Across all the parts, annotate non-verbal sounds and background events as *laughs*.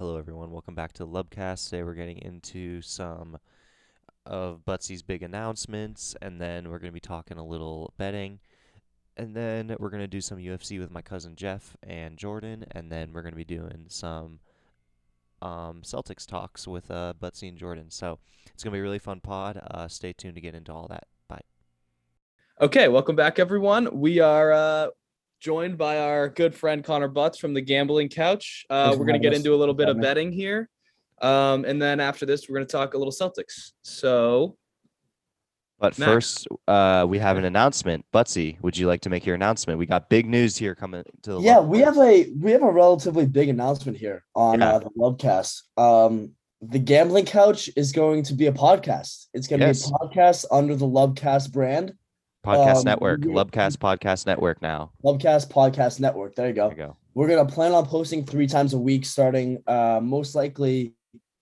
Hello, everyone. Welcome back to Lubcast. Today we're getting into some of Buttsie's big announcements, and then we're going to be talking a little betting, and then we're going to do some UFC with my cousin Jeff and Jordan, and then we're going to be doing some um, Celtics talks with uh, Buttsie and Jordan. So it's going to be a really fun pod. Uh, stay tuned to get into all that. Bye. Okay, welcome back, everyone. We are uh, joined by our good friend Connor Butts from the Gambling Couch. Uh, we're going to get into a little bit of betting here. Um, and then after this, we're going to talk a little Celtics. So, But Max. first, uh, we have an announcement. Buttsie, would you like to make your announcement? We got big news here coming to the Yeah, Lub we have a we have a relatively big announcement here on Yeah. uh, the Lubcast. Um, the Gambling Couch is going to be a podcast. It's going to Yes. be a podcast under the Lubcast brand, Podcast um, Network, Lubcast Podcast Network now. Lubcast Podcast Network. There you go. There you go. We're gonna plan on posting three times a week, starting uh, most likely,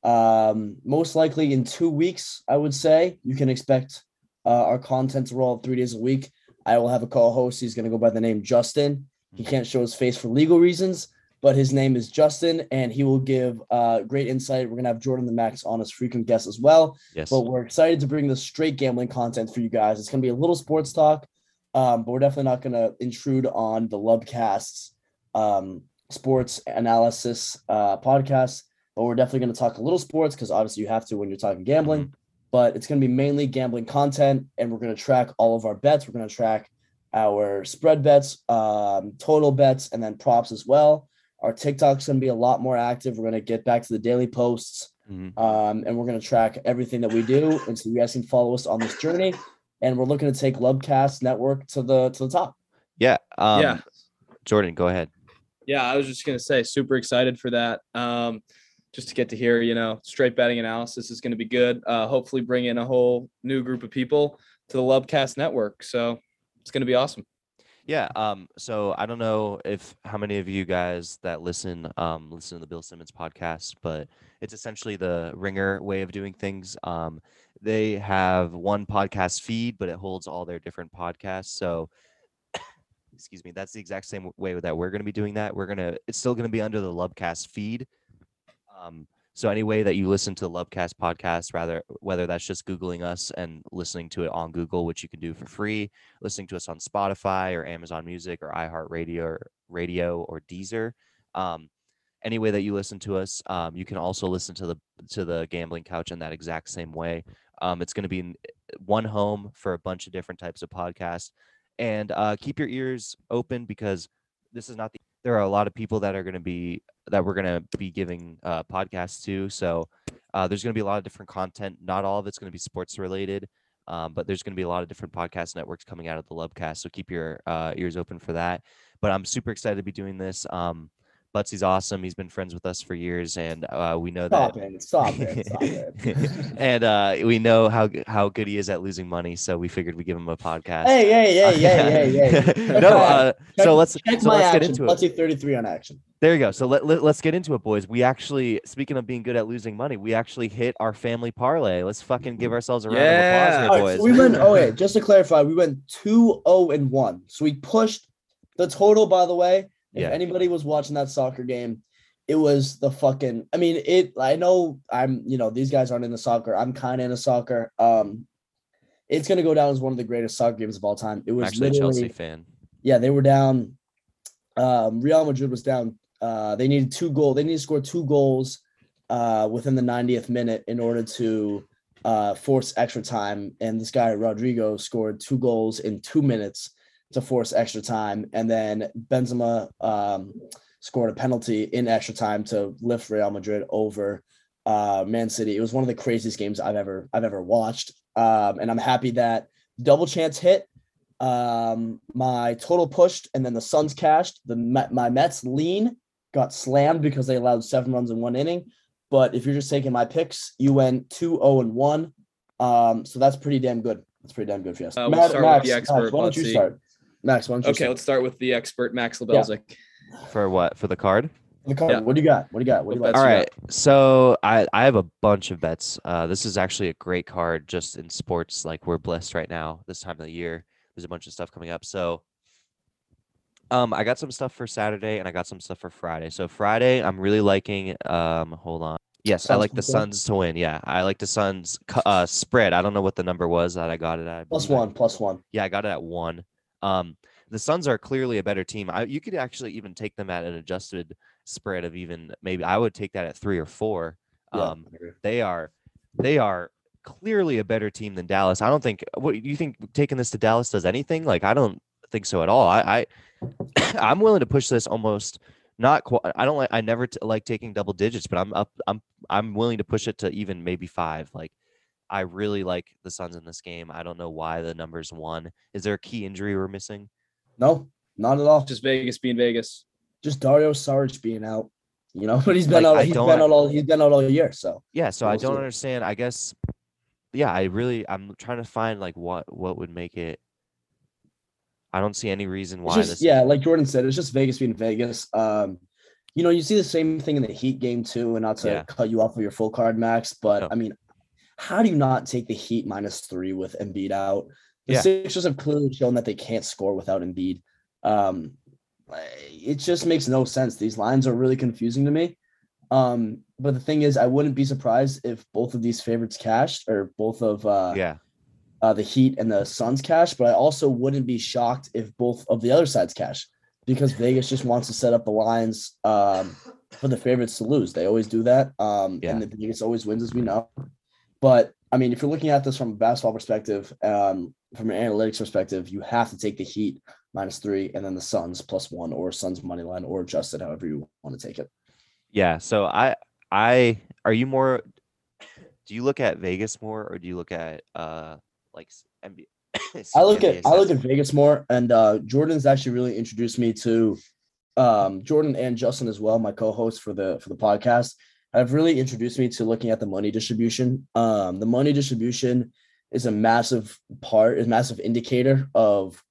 um, most likely in two weeks. I would say you can expect uh, our content to roll out three days a week. I will have a co-host. He's gonna go by the name Justin. He can't show his face for legal reasons, but his name is Justin, and he will give uh, great insight. We're gonna have Jordan the Max on as frequent guest as well. Yes. But we're excited to bring the straight gambling content for you guys. It's gonna be a little sports talk, um, but we're definitely not gonna intrude on the Lubcasts um, sports analysis uh, podcast. But we're definitely gonna talk a little sports because obviously you have to when you're talking gambling. But it's gonna be mainly gambling content, and we're gonna track all of our bets. We're gonna track our spread bets, um, total bets, and then props as well. Our TikTok's gonna be a lot more active. We're gonna get back to the daily posts Mhm. um, and we're going to track everything that we do. And so you guys can follow us on this journey. And we're looking to take Lubcast Network to the to the top. Yeah. Um, yeah. Jordan, go ahead. Yeah, I was just going to say, super excited for that. Um, just to get to hear, you know, straight betting analysis is going to be good. Uh, hopefully, bring in a whole new group of people to the Lubcast network. So, it's going to be awesome. Yeah. Um. So I don't know if how many of you guys that listen um listen to the Bill Simmons podcast, but it's essentially the Ringer way of doing things. Um, they have one podcast feed, but it holds all their different podcasts. So. *coughs* Excuse me. That's the exact same way that we're going to be doing that. We're gonna. It's still going to be under the Lubcast feed. Um. So any way that you listen to the Lubcast podcast, rather whether that's just googling us and listening to it on Google, which you can do for free, listening to us on Spotify or Amazon Music or iHeartRadio or Radio or Deezer. Um, any way that you listen to us, um, you can also listen to the to the Gambling Couch in that exact same way. Um, it's going to be one home for a bunch of different types of podcasts, and uh, keep your ears open because this is not the. There are a lot of people that are going to be that we're going to be giving uh, podcasts to. So uh, there's going to be a lot of different content. Not all of it's going to be sports related. Um, but there's going to be a lot of different podcast networks coming out of the Lubcast, so keep your uh, ears open for that. But I'm super excited to be doing this. Um, Buttsie's awesome. He's been friends with us for years, and uh, we know Stop that. it! Stop it! Stop it! *laughs* and uh, we know how how good he is at losing money, so we figured we give him a podcast. hey, hey, hey, hey, hey, hey! *laughs* no, uh, so let's Check so my let's get into it. Let's see 33 on action. There you go. So let, let, us get into it, boys. We actually, speaking of being good at losing money, we actually hit our family parlay. Let's fucking give ourselves a round Yeah. of applause All here, right, boys. so we went. Oh, wait, *laughs* just to clarify, we went 2 0 and 1. So we pushed the total, by the way. If Yeah. anybody was watching that soccer game, it was the fucking. I mean, it. I know I'm, you know, these guys aren't into soccer. I'm kind of into soccer. Um, It's going to go down as one of the greatest soccer games of all time. It I'm was actually a literally. Chelsea fan. yeah, they were down. Um, Real Madrid was down. Uh, they needed two goals. They needed to score two goals uh, within the 90th minute in order to uh, force extra time. And this guy Rodrygo scored two goals in two minutes to force extra time. And then Benzema um, scored a penalty in extra time to lift Real Madrid over uh, Man City. It was one of the craziest games I've ever I've ever watched. Um, and I'm happy that double chance hit um my total pushed and then the Suns cashed the my Mets lean got slammed because they allowed seven runs in one inning but if you're just taking my picks you went 2-0 and 1 um so that's pretty damn good that's pretty damn good for you Uh, we'll start with the expert, why don't let's you see. start Max why don't you Okay, start? let's start with the expert, Max Lebelzik. For what? For the card? The card, yeah. what do you got what do you got what do you What like bets you. So I, I have a bunch of bets. Uh, this is actually a great card just in sports. Like we're blessed right now this time of the year. There's a bunch of stuff coming up. So Um, I got some stuff for Saturday and I got some stuff for Friday. So Friday, I'm really liking. Um, hold on. Yes, I like the win? Suns to win. Yeah, I like the Suns uh spread. I don't know what the number was that I got it at. I Plus believe I- one, plus one. Yeah, I got it at one. Um, the Suns are clearly a better team. I, you could actually even take them at an adjusted spread of even maybe I would take that at three or four. Um, they are they are clearly a better team than Dallas. I don't think what do you think taking this to Dallas does anything? Like I don't think so at all. I, I *coughs* I'm willing to push this almost not quite I don't like I never t- like taking double digits, but I'm up I'm I'm willing to push it to even maybe 5. Like I really like the Suns in this game. I don't know why the numbers 1. Is there a key injury we're missing? No, not at all. Just Just Vegas being Vegas. just Dario Saric being out. You know, *laughs* but he's been Like, out. He's don't- been out all. He's been out all year. So Yeah, so I We'll don't see. understand. I guess yeah, I really I'm trying to find like what what would make it I don't see any reason why just this yeah, like Jordan said, it's just Vegas being Vegas. Um, you know, you see the same thing in the Heat game too, and not to Yeah. cut you off of your full card, Max, but No. I mean, how do you not take the Heat minus three with Embiid out? The Yeah. Sixers have clearly shown that they can't score without Embiid. Um, it just makes no sense. These lines are really confusing to me. Um, but the thing is, I wouldn't be surprised if both of these favorites cashed or both of uh, yeah. uh, the Heat and the Suns cash, but I also wouldn't be shocked if both of the other sides cash because Vegas just wants to set up the lines um, for the favorites to lose. They always do that. Um, Yeah. And the Vegas always wins, as we know. But I mean, if you're looking at this from a basketball perspective, um, from an analytics perspective, you have to take the Heat minus three and then the Suns plus one or Suns money line or adjusted, however you want to take it. Yeah. So I I are you more do you look at Vegas more or do you look at uh like NBA? I look NBA at I look at Vegas more, and uh, Jordan's actually really introduced me to um, Jordan and Justin as well, my co-hosts for the for the podcast. Have really introduced me to looking at the money distribution. Um, the money distribution is a massive part, is a massive indicator of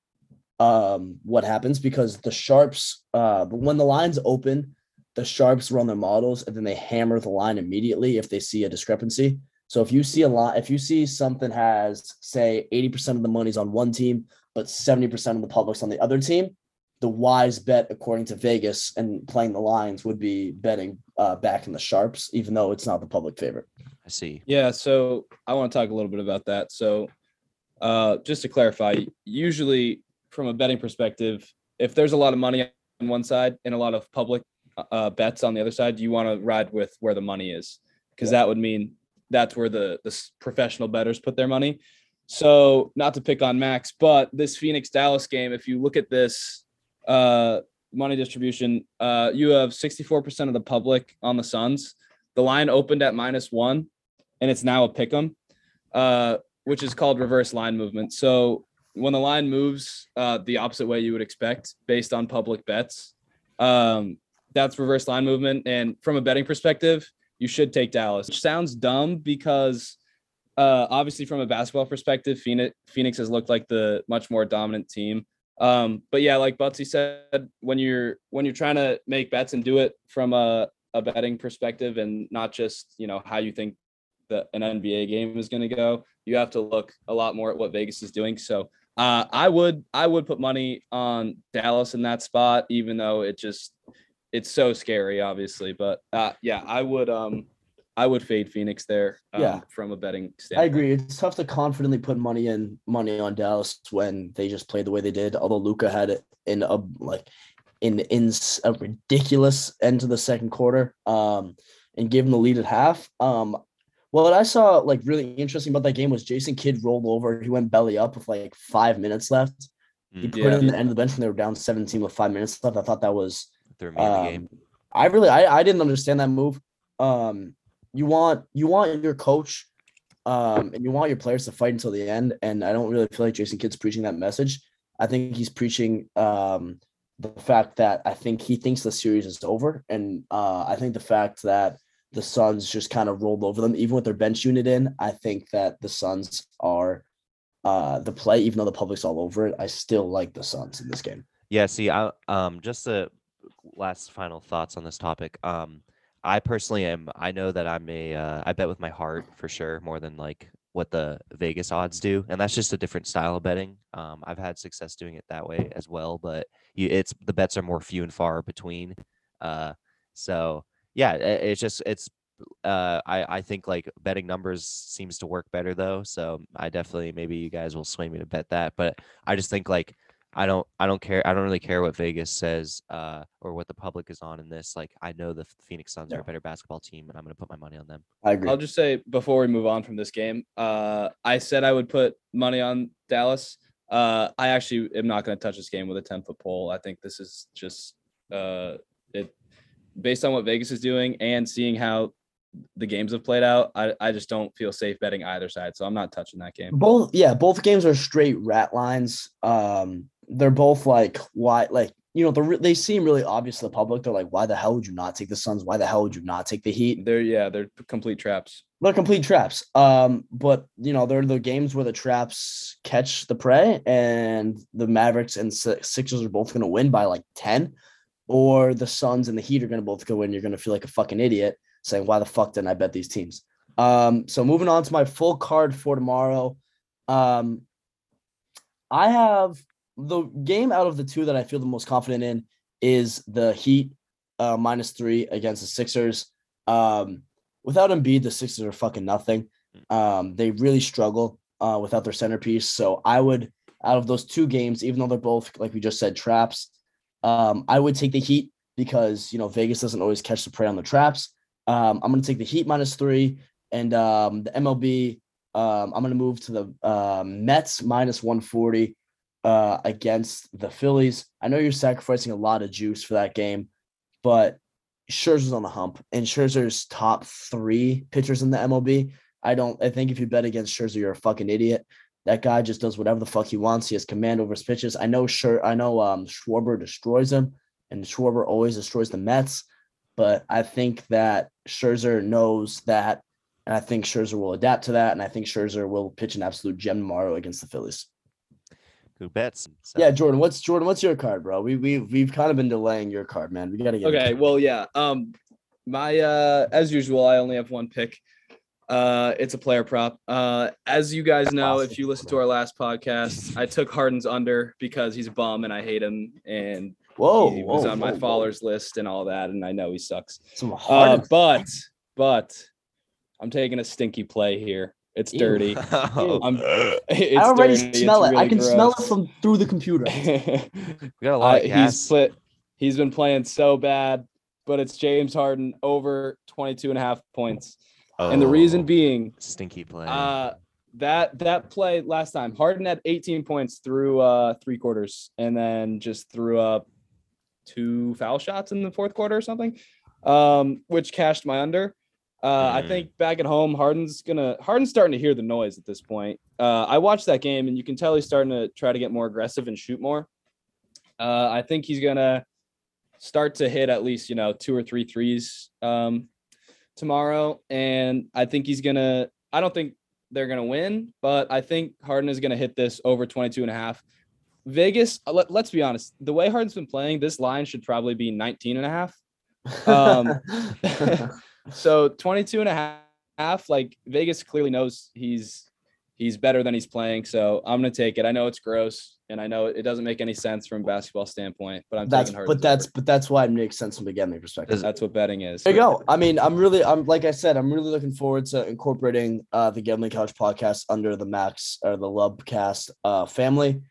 um, what happens because the sharps, uh, when the lines open, the sharps run their models and then they hammer the line immediately if they see a discrepancy. So if you see a lot, if you see something has say 80% of the money's on one team, but 70% of the public's on the other team, the wise bet according to Vegas and playing the lines would be betting uh, back in the sharps, even though it's not the public favorite. I see. Yeah, so I want to talk a little bit about that. So, uh, just to clarify, usually from a betting perspective, if there's a lot of money on one side and a lot of public uh, bets on the other side, you want to ride with where the money is because that would mean that's where the the professional bettors put their money. So, not to pick on Max, but this Phoenix Dallas game, if you look at this uh, money distribution, uh, you have 64% of the public on the Suns. The line opened at minus one and it's now a pick 'em, uh, which is called reverse line movement. So when the line moves uh, the opposite way you would expect based on public bets, um, that's reverse line movement. And from a betting perspective, you should take Dallas. Which sounds dumb because uh, obviously from a basketball perspective, Phoenix Phoenix has looked like the much more dominant team. Um, but yeah, like Buttsie said, when you're when you're trying to make bets and do it from a, a betting perspective and not just you know how you think that an NBA game is going to go, you have to look a lot more at what Vegas is doing. So uh, I would I would put money on Dallas in that spot, even though it just it's so scary, obviously. But uh, yeah, I would um I would fade Phoenix there. Um, Yeah. from a betting standpoint. I agree. It's tough to confidently put money in money on Dallas when they just played the way they did. Although Luka had it in a like in in a ridiculous end to the second quarter, um, and gave them the lead at half. Um, what I saw like really interesting about that game was Jason Kidd rolled over. He went belly up with like five minutes left. He Mm, put Yeah. it in the end of the bench when they were down 17 with five minutes left. I thought that was threw me in the game. um, I really I, I didn't understand that move. Um, you want you want your coach um, and you want your players to fight until the end. And I don't really feel like Jason Kidd's preaching that message. I think he's preaching um, the fact that I think he thinks the series is over, and uh, I think the fact that the Suns just kind of rolled over them, even with their bench unit in. I think that the Suns are uh, the play, even though the public's all over it. I still like the Suns in this game. Yeah, see, I um just the last final thoughts on this topic. Um, I personally am. I know that I'm a. Uh, I bet with my heart for sure more than like what the Vegas odds do, and that's just a different style of betting. Um, I've had success doing it that way as well, but you it's the bets are more few and far between. Uh, so yeah, i- it's just it's uh I I think like betting numbers seems to work better though. So I definitely maybe you guys will sway me to bet that, but I just think like I don't I don't care I don't really care what Vegas says uh or what the public is on in this. Like I know the Phoenix Suns are a better basketball team and I'm gonna put my money on them. I agree. I'll just say before we move on from this game, uh, I said I would put money on Dallas. Uh, I actually am not going to touch this game with a 10 foot pole. I think this is just uh, it based on what Vegas is doing and seeing how the games have played out. I, I just don't feel safe betting either side, so I'm not touching that game. both yeah both games are straight rat lines um they're both like why like you know the they seem really obvious to the public. They're like why the hell would you not take the suns? Why the hell would you not take the heat? They're yeah, they're complete traps. they're complete traps. Um but you know they're the games where the traps catch the prey and the mavericks and sixers are both going to win by like 10 or the suns and the heat are going to both go in. You're going to feel like a fucking idiot saying why the fuck didn't i bet these teams? Um so moving on to my full card for tomorrow. Um i have the game out of the two that i feel the most confident in is the heat uh minus three against the sixers um without Embiid, the Sixers are fucking nothing. Um, they really struggle uh, without their centerpiece. So I would, out of those two games, even though they're both like we just said traps, um, I would take the Heat because you know Vegas doesn't always catch the prey on the traps. Um, I'm gonna take the Heat minus three, and um, the MLB. Um, I'm gonna move to the um, Mets minus 140 uh, against the Phillies. I know you're sacrificing a lot of juice for that game, but Scherzer's on the hump, and Scherzer's top three pitchers in the MLB. I don't. I think if you bet against Scherzer, you're a fucking idiot. That guy just does whatever the fuck he wants. He has command over his pitches. I know. Sure, I know. Um, Schwarber destroys him, and Schwarber always destroys the Mets. But I think that Scherzer knows that, and I think Scherzer will adapt to that, and I think Scherzer will pitch an absolute gem tomorrow against the Phillies. Who bets? So, Yeah, Jordan. What's Jordan? What's your card, bro? We we we've kind of been delaying your card, man. We gotta get Okay, well, yeah. Um, my uh, as usual, I only have one pick. Uh, it's a player prop. Uh, as you guys know, if you listen to our last podcast, I took Harden's under because he's a bum and I hate him, and Whoa, he was whoa, on my whoa, whoa. followers list and all that, and I know he sucks. Some Uh, hard. but but I'm taking a stinky play here. It's Ew. dirty. *laughs* Oh, I'm, *laughs* it's I already dirty. It's smell it. I really can smell it from through the computer. *laughs* we got a lot Uh, of he's gas. he's been playing so bad, but it's James Harden over 22 and a half points. And the reason Oh, being, stinky play. uh, that that play last time, Harden had 18 points through uh three quarters, and then just threw up two foul shots in the fourth quarter or something, um, which cashed my under. Uh, I Mm. think back at home, Harden's gonna Harden's starting to hear the noise at this point. Uh, I watched that game, and you can tell he's starting to try to get more aggressive and shoot more. Uh, I think he's gonna start to hit at least you know two or three threes um, tomorrow, and I think he's gonna. I don't think they're gonna win, but I think Harden is gonna hit this over 22 and a half. Vegas, let, let's be honest, the way Harden's been playing, this line should probably be 19 and a half. *laughs* Um, *laughs* So 22 and a half, like Vegas clearly knows he's he's better than he's playing. So I'm gonna take it. I know it's gross and I know it doesn't make any sense from a basketball standpoint, but I'm that's but that's over. but that's why it makes sense from a gambling perspective. that's what betting is. There you go. I mean, I'm really, I'm like I said, I'm really looking forward to incorporating uh, the Gambling Couch podcast under the Max or the Lubcast uh, family.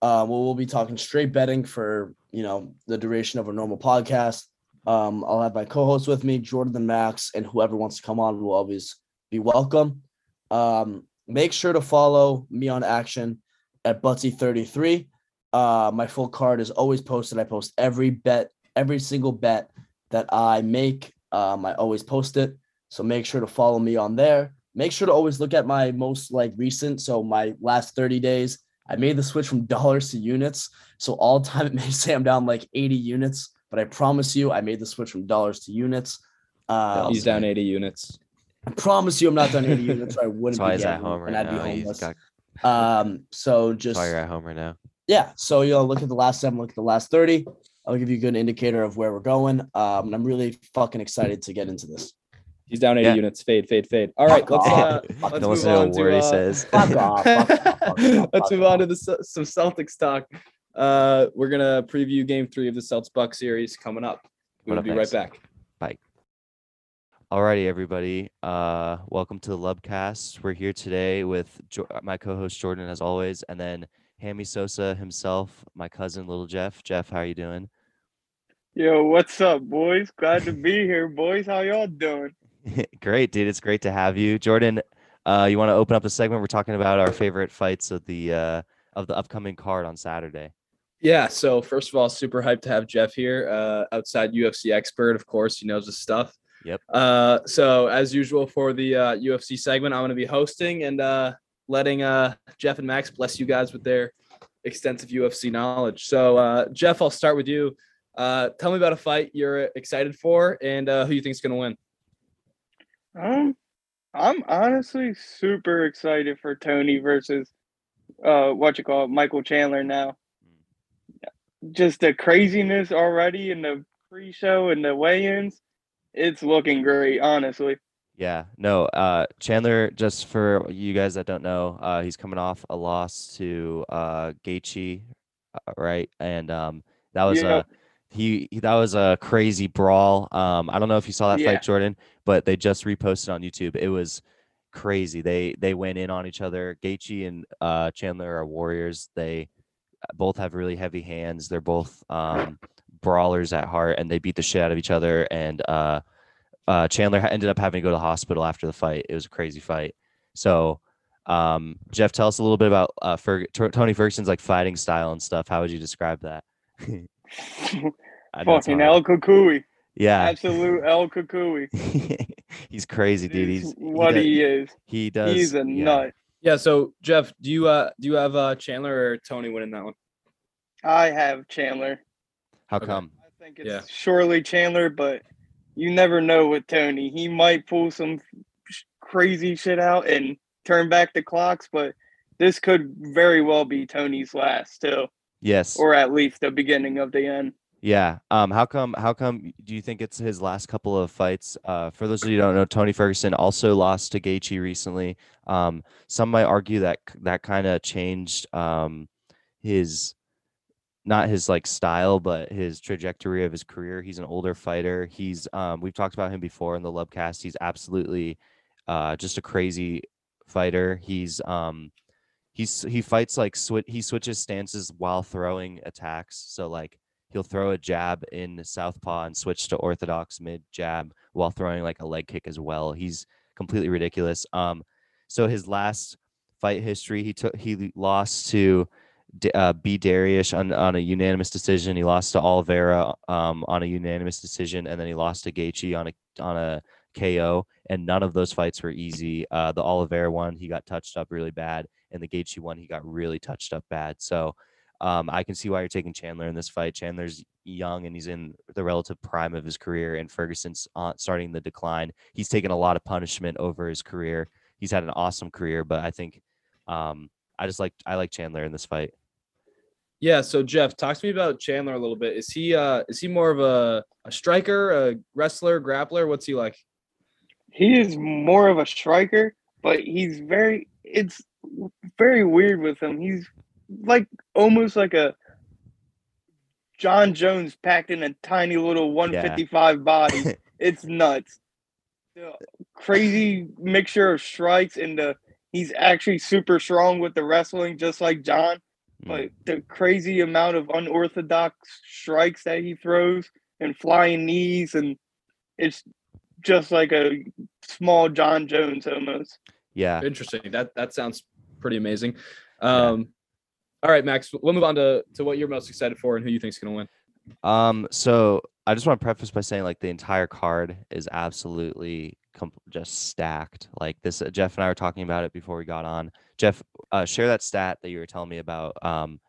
Uh, we'll, we'll be talking straight betting for you know the duration of a normal podcast. Um, I'll have my co-host with me, Jordan and Max, and whoever wants to come on will always be welcome. Um, make sure to follow me on action at Butsy33. Uh, my full card is always posted. I post every bet, every single bet that I make. Um, I always post it. So make sure to follow me on there. Make sure to always look at my most like recent. So my last 30 days, I made the switch from *laughs* dollars to units. So all time *laughs* it may say I'm down like 80 units, but I promise you I made the switch from dollars to units. Uh, He's down 80 units. I promise you I'm not down 80 *laughs* units or I wouldn't That's why be he's at home right and I'd now. be He's homeless. got, Um, so that's just why you're at home right now. yeah so you know look at the last seven look at the last 30 i'll give you a good indicator of where we're going um and i'm really fucking excited to get into this He's down 80 Yeah. units. Fade, fade, fade. All right, Fuck let's off. uh, Fuck let's no move gonna on know to what he uh, says. Fuck off, fuck off, fuck off, *laughs* let's move on to the some Celtics talk. Uh, we're gonna preview Game Three of the Celtics Buck series coming up. Coming We'll up be next. right back. Bye. Alrighty, everybody. Uh, welcome to the Lubcast. We're here today with jo- my co-host Jordan, as always, and then Hammy Sosa himself, my cousin, Little Jeff. Jeff, how are you doing? Yo, what's up, boys? Glad to be here, boys. How y'all doing? *laughs* great, dude. It's great to have you, Jordan. Uh, you want to open up the segment? We're talking about our favorite fights of the uh, of the upcoming card on Saturday. Yeah. So first of all, super hyped to have Jeff here. Uh, outside UFC expert, of course, he knows his stuff. Yep. Uh, so as usual for the uh, UFC segment, I'm going to be hosting and uh, letting uh, Jeff and Max bless you guys with their extensive UFC knowledge. So uh, Jeff, I'll start with you. Uh, tell me about a fight you're excited for and uh, who you think is going to win. Um, I'm honestly super excited for Tony versus uh what you call it, Michael Chandler now. Just the craziness already in the pre-show and the weigh-ins, it's looking great, honestly. Yeah, no. Uh, Chandler, just for you guys that don't know, uh, he's coming off a loss to uh, Gaethje, uh, right? And um, that was Yeah. a he, he that was a crazy brawl. Um, I don't know if you saw that Yeah. fight, Jordan, but they just reposted on YouTube. It was crazy. They they went in on each other. Gaethje and uh, Chandler are warriors. They both have really heavy hands. They're both um, brawlers at heart, and they beat the shit out of each other. And uh, uh, Chandler ended up having to go to the hospital after the fight. It was a crazy fight. So, um, Jeff, tell us a little bit about uh, Ferg- T- Tony Ferguson's like fighting style and stuff. How would you describe that? *laughs* I know it's Fucking. El Cucuy. yeah, Absolute El Cucuy. *laughs* he's crazy, dude. He's he what does- he is. he does. He's a yeah. nut. Yeah. So Jeff, do you uh do you have uh Chandler or Tony winning that one? I have Chandler. How Okay. come? I think it's Yeah. surely Chandler, but you never know with Tony. He might pull some sh- crazy shit out and turn back the clocks, but this could very well be Tony's last too, Yes. or at least the beginning of the end. Yeah. Um. How come? How come? Do you think it's his last couple of fights? Uh. For those of you who don't know, Tony Ferguson also lost to Gaethje recently. Um. Some might argue that that kind of changed um his not his like style, but his trajectory of his career. He's an older fighter. He's um. We've talked about him before in the Lubcast. He's absolutely uh just a crazy fighter. He's um. He's he fights like switch. He switches stances while throwing attacks. So like he'll throw a jab in southpaw and switch to orthodox mid jab while throwing like a leg kick as well. He's completely ridiculous. Um, so his last fight history, he took he lost to uh, B Dariush on, on a unanimous decision. He lost to Oliveira um, on a unanimous decision, and then he lost to Gaethje on a on a KO. And none of those fights were easy. Uh, the Oliveira one, he got touched up really bad, and the Gaethje one, he got really touched up bad. So um, I can see why you're taking Chandler in this fight. Chandler's young and he's in the relative prime of his career, and Ferguson's uh, starting the decline. He's taken a lot of punishment over his career. He's had an awesome career, but I think um, I just like I like Chandler in this fight. Yeah, so Jeff, talk to me about Chandler a little bit. Is he uh is he more of a, a striker, a wrestler, grappler? What's he like? He is more of a striker, but he's very. It's very weird with him. He's like almost like a Jon Jones packed in a tiny little 155 body. *laughs* It's nuts. The crazy mixture of strikes and the he's actually super strong with the wrestling, just like Jon. Mm. But the crazy amount of unorthodox strikes that he throws and flying knees, and it's just like a small Jon Jones almost. yeah, Interesting. That that sounds pretty amazing. Um all right, Max, we'll move on to, to what you're most excited for and who you think's gonna win. Um, so I just want to preface by saying like the entire card is absolutely com- just stacked. Like this, uh, Jeff and I were talking about it before we got on. Jeff, uh, share that stat that you were telling me about um,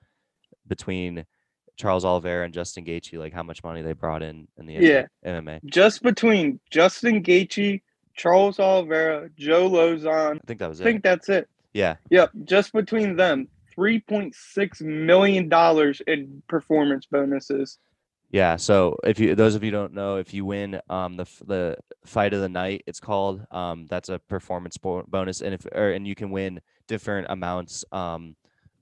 between Charles Oliveira and Justin Gaethje, like how much money they brought in in the Yeah. MMA. Just between Justin Gaethje, Charles Oliveira, Joe Lauzon, I think that was it. I think that's it. Yeah, Yep, just between them, three point six million dollars in performance bonuses. yeah. So if you, those of you don't know, if you win um the the fight of the night, it's called um that's a performance bonus, and if or and you can win different amounts um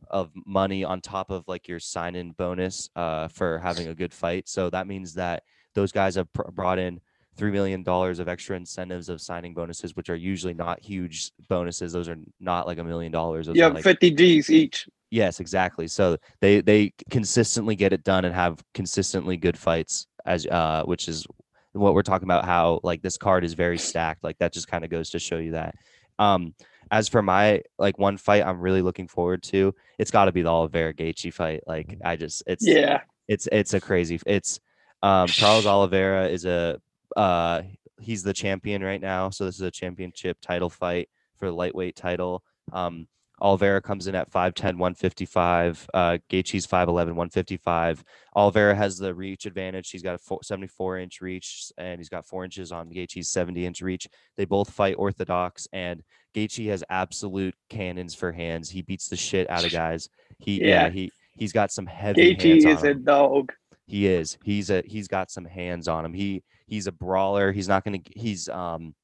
of money on top of like your sign in bonus uh, for having a good fight. So that means that those guys have pr- brought in three million dollars of extra incentives of signing bonuses, which are usually not huge bonuses. Those are not like a million dollars. Yeah, like- 50 G's each. Yes, exactly. So they they consistently get it done and have consistently good fights as uh which is what we're talking about how like this card is very stacked. Like that just kind of goes to show you that. Um as for my like one fight I'm really looking forward to, it's got to be the Oliveira Gaethje fight. Like I just it's Yeah. it's it's a crazy it's um Charles Oliveira is a uh he's the champion right now so this is a championship title fight for the lightweight title. Um Oliveira comes in at 5'10 155 uh Gaethje's 5'11 155 Oliveira has the reach advantage. He's got a four, 74 inch reach and he's got 4 inches on Gaethje's 70 inch reach. They both fight orthodox and Gaethje has absolute cannons for hands. He beats the shit out of *laughs* guys. He yeah, Yeah. he he's got some heavy Gaethje hands on is a dog. He is. He's a he's got some hands on him. He he's a brawler. He's not gonna he's um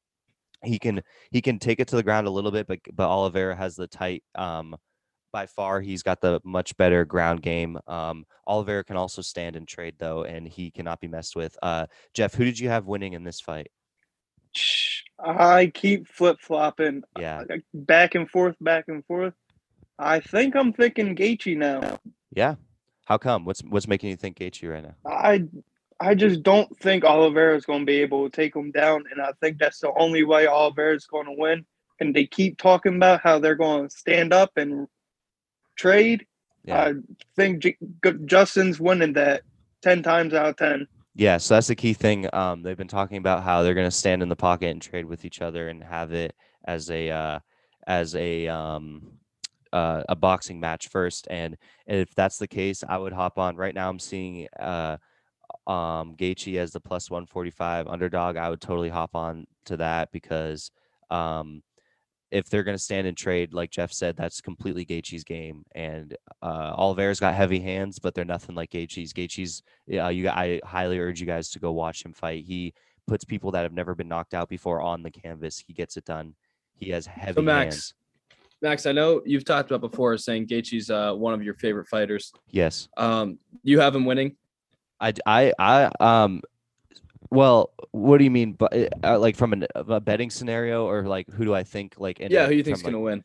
he can he can take it to the ground a little bit, but but Oliveira has the tight um by far he's got the much better ground game. Um Oliveira can also stand and trade though, and he cannot be messed with. Uh Jeff, who did you have winning in this fight? I keep flip flopping Yeah. back and forth, back and forth. I think I'm thinking Gaethje now. Yeah. How come? What's what's making you think Gaethje right now? I I just don't think Oliveira is going to be able to take him down, and I think that's the only way Oliveira is going to win. And they keep talking about how they're going to stand up and trade. Yeah. I think J- Justin's winning that ten times out of ten. Yeah, so that's the key thing. Um, they've been talking about how they're going to stand in the pocket and trade with each other and have it as a uh, as a um, uh, a boxing match first. And if that's the case, I would hop on. Right now, I'm seeing uh, um, Gaethje as the plus 145 underdog. I would totally hop on to that because um, if they're going to stand and trade, like Jeff said, that's completely Gaethje's game. And uh, Oliveira's got heavy hands, but they're nothing like Gaethje's. Gaethje's yeah, you I highly urge you guys to go watch him fight. He puts people that have never been knocked out before on the canvas. He gets it done. He has heavy So Max, hands. Max, I know you've talked about before saying Gaethje's uh, one of your favorite fighters. Yes. Um, you have him winning. I, I, um well, what do you mean but uh, like from an, a betting scenario or like who do I think like in yeah, a- who you think's from, gonna like, win?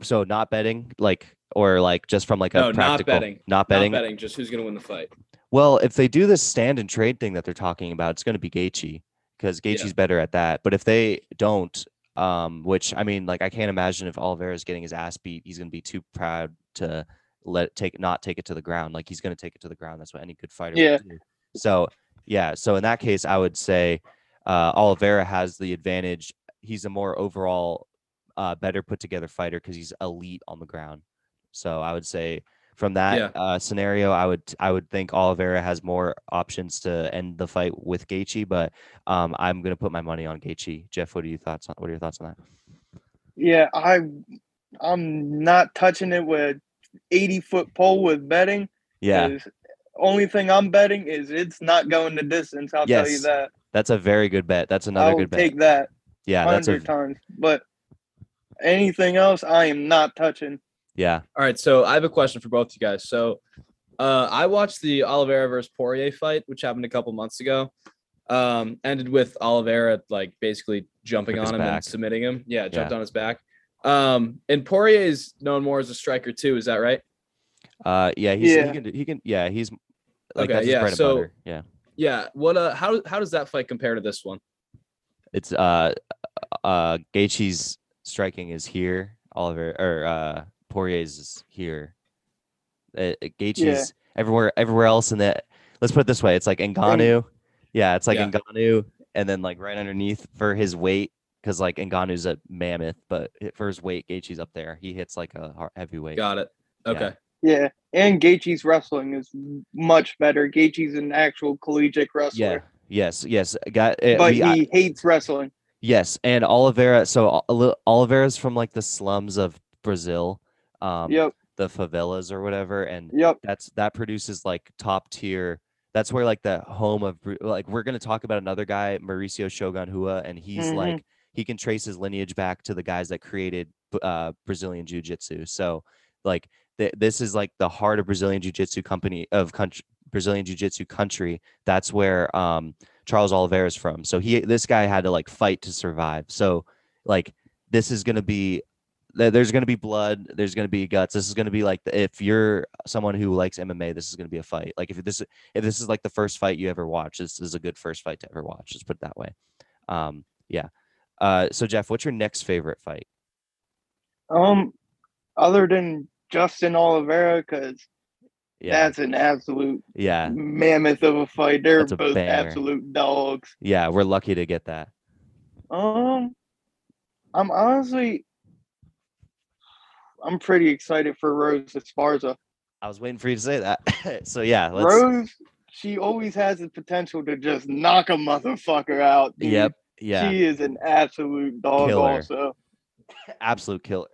so not betting like or like just from like a No, not practical betting. not betting Not betting, just who's gonna win the fight. Well, if they do this stand and trade thing that they're talking about, it's going to be Gaethje because Yeah. Gaethje's better at that. But if they don't, um, which I mean, like I can't imagine if Oliveira's getting his ass beat, he's going to be too proud to let take not take it to the ground. Like he's going to take it to the ground. That's what any good fighter Yeah. would do. So yeah, so in that case, I would say uh, Oliveira has the advantage. He's a more overall uh, better put together fighter because he's elite on the ground. So I would say from that Yeah. uh, scenario, I would I would think Oliveira has more options to end the fight with Gaethje, but um, I'm gonna put my money on Gaethje. Jeff, what are your thoughts on what are your thoughts on that? Yeah, I I'm not touching it with eighty foot pole with betting. Yeah. Only thing I'm betting is it's not going the distance. I'll tell you that. that's a very good bet. That's I another will good bet. take that Yeah, that's a hundred times. But anything else, I am not touching. Yeah. All right, so I have a question for both of you guys. So, uh, I watched the Oliveira versus Poirier fight, which happened a couple months ago. Um, ended with Oliveira like basically jumping Took on him back. and submitting him. Yeah, jumped Yeah. on his back. Um, and Poirier is known more as a striker too. Is that right? Uh, yeah, he's Yeah. he can he can yeah he's like Okay, that's yeah, so- butter. Yeah, Yeah. What? Uh, how how does that fight compare to this one? it's uh uh Gaethje's striking is here. Oliver or uh Poirier's is here. Uh, uh, Gaethje's everywhere everywhere else in the. Let's put it this way: it's like Ngannou. Yeah, it's like Yeah. Ngannou, and then like right underneath for his weight, because like Ngannou's a mammoth, but for his weight, Gaethje's up there. He hits like a har- heavyweight. Got it. Okay. Yeah, and Gaethje's wrestling is much better. Gaethje's an actual collegiate Yeah. wrestler, Yes. Yes. Got. Uh, but we- I- he hates wrestling. Yes, and Oliveira. So Oli- Oliveira's from like the slums of Brazil, um, yep, the favelas or whatever, and yep, that's that produces like top tier. That's where like the home of like we're gonna talk about another guy, Mauricio Shogun Rua, and he's Mhm. like he can trace his lineage back to the guys that created uh, Brazilian Jiu Jitsu. So like th- this is like the heart of Brazilian jiu-jitsu company of country Brazilian jiu-jitsu country. That's where um Charles Oliveira is from. So he this guy had to like fight to survive. So like this is going to be there's going to be blood there's going to be guts this is going to be like if you're someone who likes mma this is going to be a fight like if this if this is like the first fight you ever watch this is a good first fight to ever watch just put it that way um yeah uh so jeff what's your next favorite fight Um, other than Justin Oliveira, because yeah that's an absolute yeah mammoth of a fight. They're a both banger. absolute dogs. yeah we're lucky to get that Um, I'm honestly, I'm pretty excited for Rose Esparza. i was waiting for you to say that *laughs* so yeah let's Rose, she always has the potential to just knock a motherfucker out. dude. yep yeah She is an absolute dog. Killer. Also, *laughs* absolute killer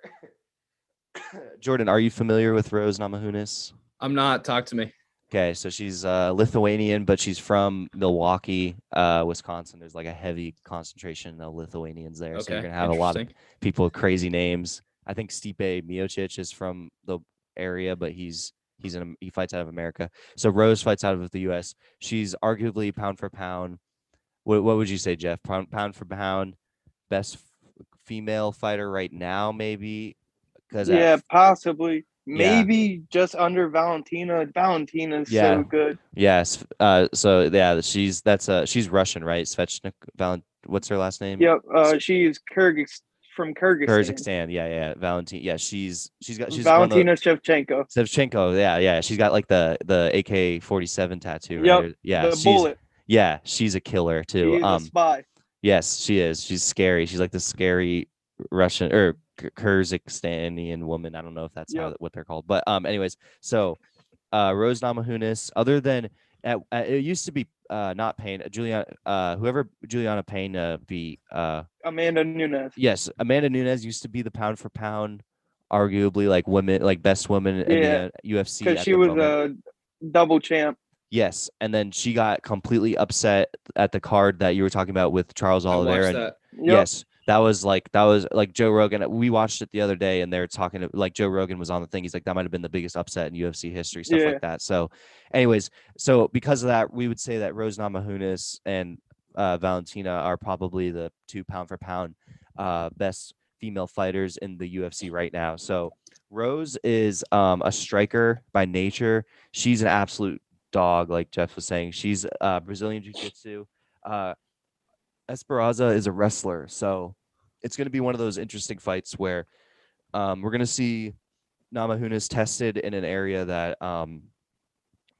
*coughs* jordan are you familiar with rose namajunas I'm not. Talk to me. Okay, so she's uh, Lithuanian, but she's from Milwaukee, uh, Wisconsin. There's like a heavy concentration of Lithuanians there, so Okay. you're gonna have a lot of people with crazy names. I think Stipe Miocic is from the area, but he's he's in he fights out of America. So Rose fights out of the U.S. She's arguably pound for pound. What what would you say, Jeff? Pound pound for pound, best f- female fighter right now, maybe. Because yeah, possibly, Yeah. maybe just under Valentina. Valentina's Yeah. so good. Yes. Uh. So yeah, she's that's uh she's Russian, right? Svechnik Valent. What's her last name? Yep, uh, she is Kyrgyz from Kyrgyzstan. Kyrgyzstan. Yeah, yeah. Valentina. Yeah, she's she's got she's of the- Valentina Shevchenko. Shevchenko. Yeah, yeah. She's got like the the AK forty seven tattoo. Right? Yep, Yeah. the she's bullet. yeah she's a killer too. a Um. spy. Yes, she is. She's scary. She's like the scary Russian or Kyrgyzstanian woman. I don't know if that's how what they're called, but um. Anyways, so uh, Rose Namajunas. Other than at, uh, it used to be uh not Peña, uh, Juliana, uh whoever Julianna Peña uh, beat uh Amanda Nunes. yes Amanda Nunes used to be the pound for pound, arguably like women like best woman in Yeah, the uh, UFC Because she the was moment. a double champ. Yes, and then she got completely upset at the card that you were talking about with Charles I Oliveira. and- Yep. Yes, that was like that was like Joe Rogan. We watched it the other day, and they're talking to, like Joe Rogan was on the thing. He's like that might have been the biggest upset in UFC history, stuff Yeah. like that. So, anyways, so because of that, we would say that Rose Namajunas and uh, Valentina are probably the two pound for pound uh, best female fighters in the UFC right now. So Rose is um, a striker by nature. She's an absolute dog, like Jeff was saying. She's uh, Brazilian Jiu Jitsu. Uh, Esparza is a wrestler, so it's going to be one of those interesting fights where um, we're going to see Namajunas tested in an area that um,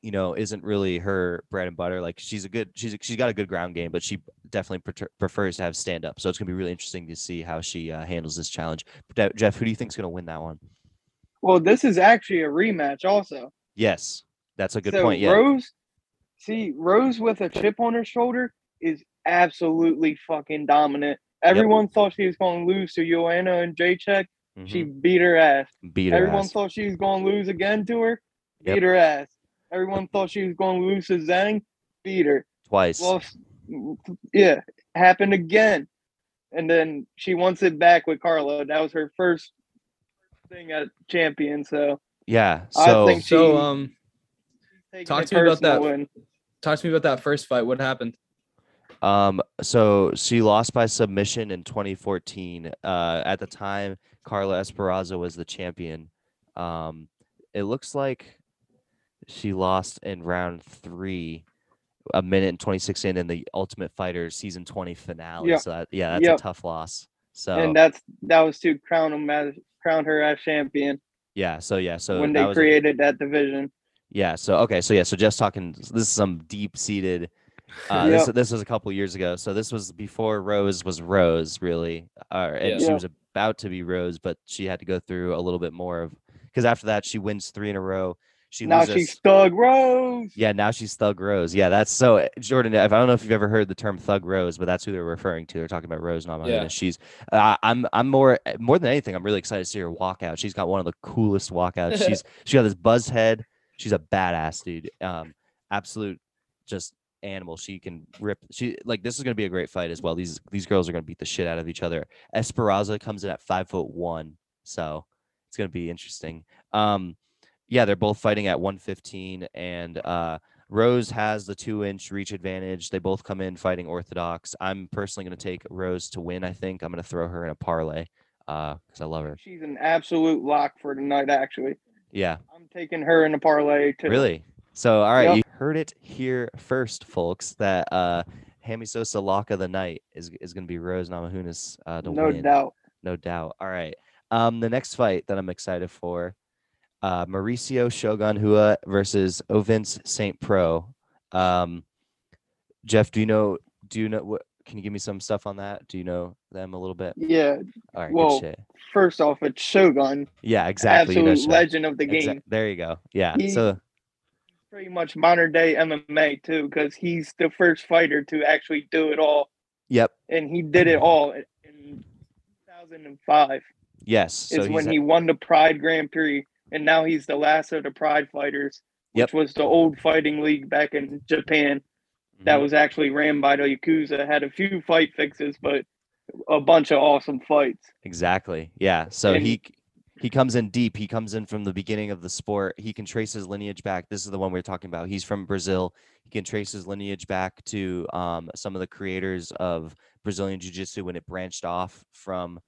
you know isn't really her bread and butter. Like she's a good, she's a, she's got a good ground game, but she definitely preter- prefers to have stand up. So it's going to be really interesting to see how she uh, handles this challenge. But Je- Jeff, who do you think's going to win that one? Well, this is actually a rematch, also. Yes, that's a good so point. Yeah, Rose, see, Rose with a chip on her shoulder is absolutely fucking dominant. Everyone thought she was going to lose to Joanna Jędrzejczyk. She Mhm. beat her ass. beat her Everyone ass. thought she was going to lose again to her. Yep. Beat her ass. Everyone thought she was going to lose to Zhang. Beat her. twice. Well, yeah, happened again. And then she wants it back with Carla. That was her first thing at champion. So yeah, I so think So She- um, Talk to me about that. win. talk to me about that first fight. What happened? Um, so she lost by submission in 2014. Uh, at the time, Carla Esparza was the champion. Um, it looks like she lost in round three, a minute and 26 in in the Ultimate Fighter season 20 finale. Yep. So that, yeah, that's a tough loss. So and that's that was to crown him as crown her as champion yeah, so yeah, so when they a- created that division. Yeah. So okay. So yeah. So just talking. This is some deep seated. Uh, This this was a couple years ago. So this was before Rose was Rose, really, uh, and Yeah. she was about to be Rose, but she had to go through a little bit more of because after that she wins three in a row. She now loses. she's Thug Rose. yeah, now she's Thug Rose. Yeah, that's so uh, Jordan. If I don't know if you've ever heard the term Thug Rose, but that's who they're referring to. They're talking about Rose Namajunas. Yeah. She's. Uh, I'm. I'm more. More than anything, I'm really excited to see her walk out. She's got one of the coolest walkouts. *laughs* She's. she got this buzz head. She's a badass dude. Um, absolute, just animal. She can rip. She like this is gonna be a great fight as well. These these girls are gonna beat the shit out of each other. Esparza comes in at five foot one, so it's gonna be interesting. Um, yeah, they're both fighting at 115, and uh, Rose has the two inch reach advantage. They both come in fighting orthodox. I'm personally gonna take Rose to win. I think I'm gonna throw her in a parlay because I love her. She's an absolute lock for tonight. Actually, Yeah, I'm taking her in a parlay too. really. So all right, Yep. you heard it here first, folks. That uh, Hammy Sosa lock of the night is is gonna be Rose Namajunas uh, to No win. doubt. no doubt. All right. Um, the next fight that I'm excited for, uh, Mauricio Shogun Rua versus Ovince Saint Preux. Um, Jeff, do you know? Do you know what? Can you give me some stuff on that? Do you know them a little bit? Yeah. All right, Well. First off, it's Shogun, Yeah, exactly. you know absolute legend of the exa- game. there you go. Yeah. He- so Pretty much modern day MMA too, because he's the first fighter to actually do it all, yep. and he did it all in- in 2005. Yes. So is he's when he won the Pride Grand Prix, and now he's the last of the Pride fighters, which Yep. was the old fighting league back in Japan. That Mhm. was actually ran by the Yakuza. Had a few fight fixes, but a bunch of awesome fights. Exactly. Yeah. So And- he he comes in deep. He comes in from the beginning of the sport. He can trace his lineage back. This is the one we are talking about. He's from Brazil. He can trace his lineage back to um, some of the creators of Brazilian Jiu Jitsu when it branched off from.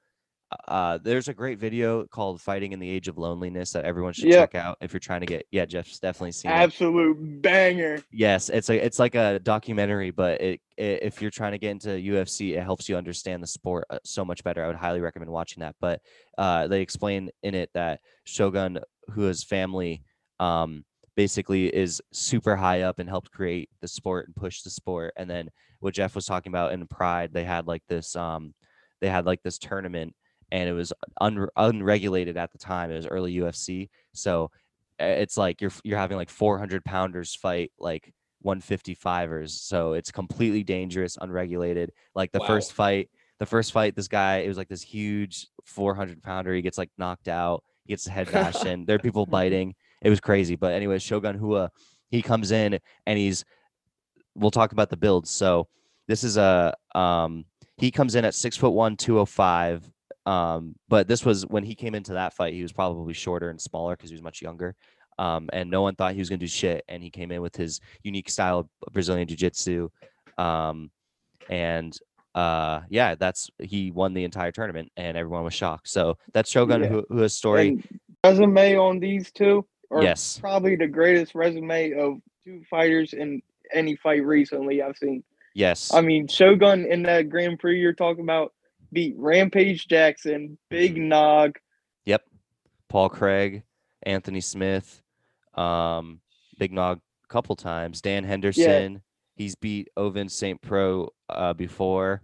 Uh, there's a great video called "Fighting in the Age of Loneliness" that everyone should check out if you're trying to get. Yeah, Jeff's definitely seen it. Absolute banger. Yes, it's a it's like a documentary, but it, i if you're trying to get into UFC, it helps you understand the sport uh, so much better. I would highly recommend watching that. But uh, they explain in it that Shogun, Rua's family, um, basically is super high up and helped create the sport and push the sport. And then what Jeff was talking about in Pride, they had like this um, they had like this tournament, and it was un- unregulated at the time. It was early UFC, so uh, it's like you're you're having like 400 pounders fight like 155ers so it's completely dangerous unregulated like the Wow. first fight the first fight this guy it was like this huge 400 pounder he gets like knocked out he gets head bashed in there are people *laughs* biting it was crazy but anyway shogun rua he comes in and he's we'll talk about the builds so this is a um he comes in at six foot one 205 um but this was when he came into that fight he was probably shorter and smaller because he was much younger um, and no one thought he was going to do shit. And he came in with his unique style of Brazilian Jiu Jitsu. Um, and uh, yeah, that's he won the entire tournament, and everyone was shocked. So that's Shogun Yeah. who, who's story. And resume on these two are yes, probably the greatest resume of two fighters in any fight recently I've seen. yes, I mean, Shogun in that Grand Prix you're talking about beat Rampage Jackson, Big Nog. Yep. Paul Craig, Anthony Smith, um, Big Nog a couple times. Dan Henderson. He's beat Ovin St. Preux uh, before.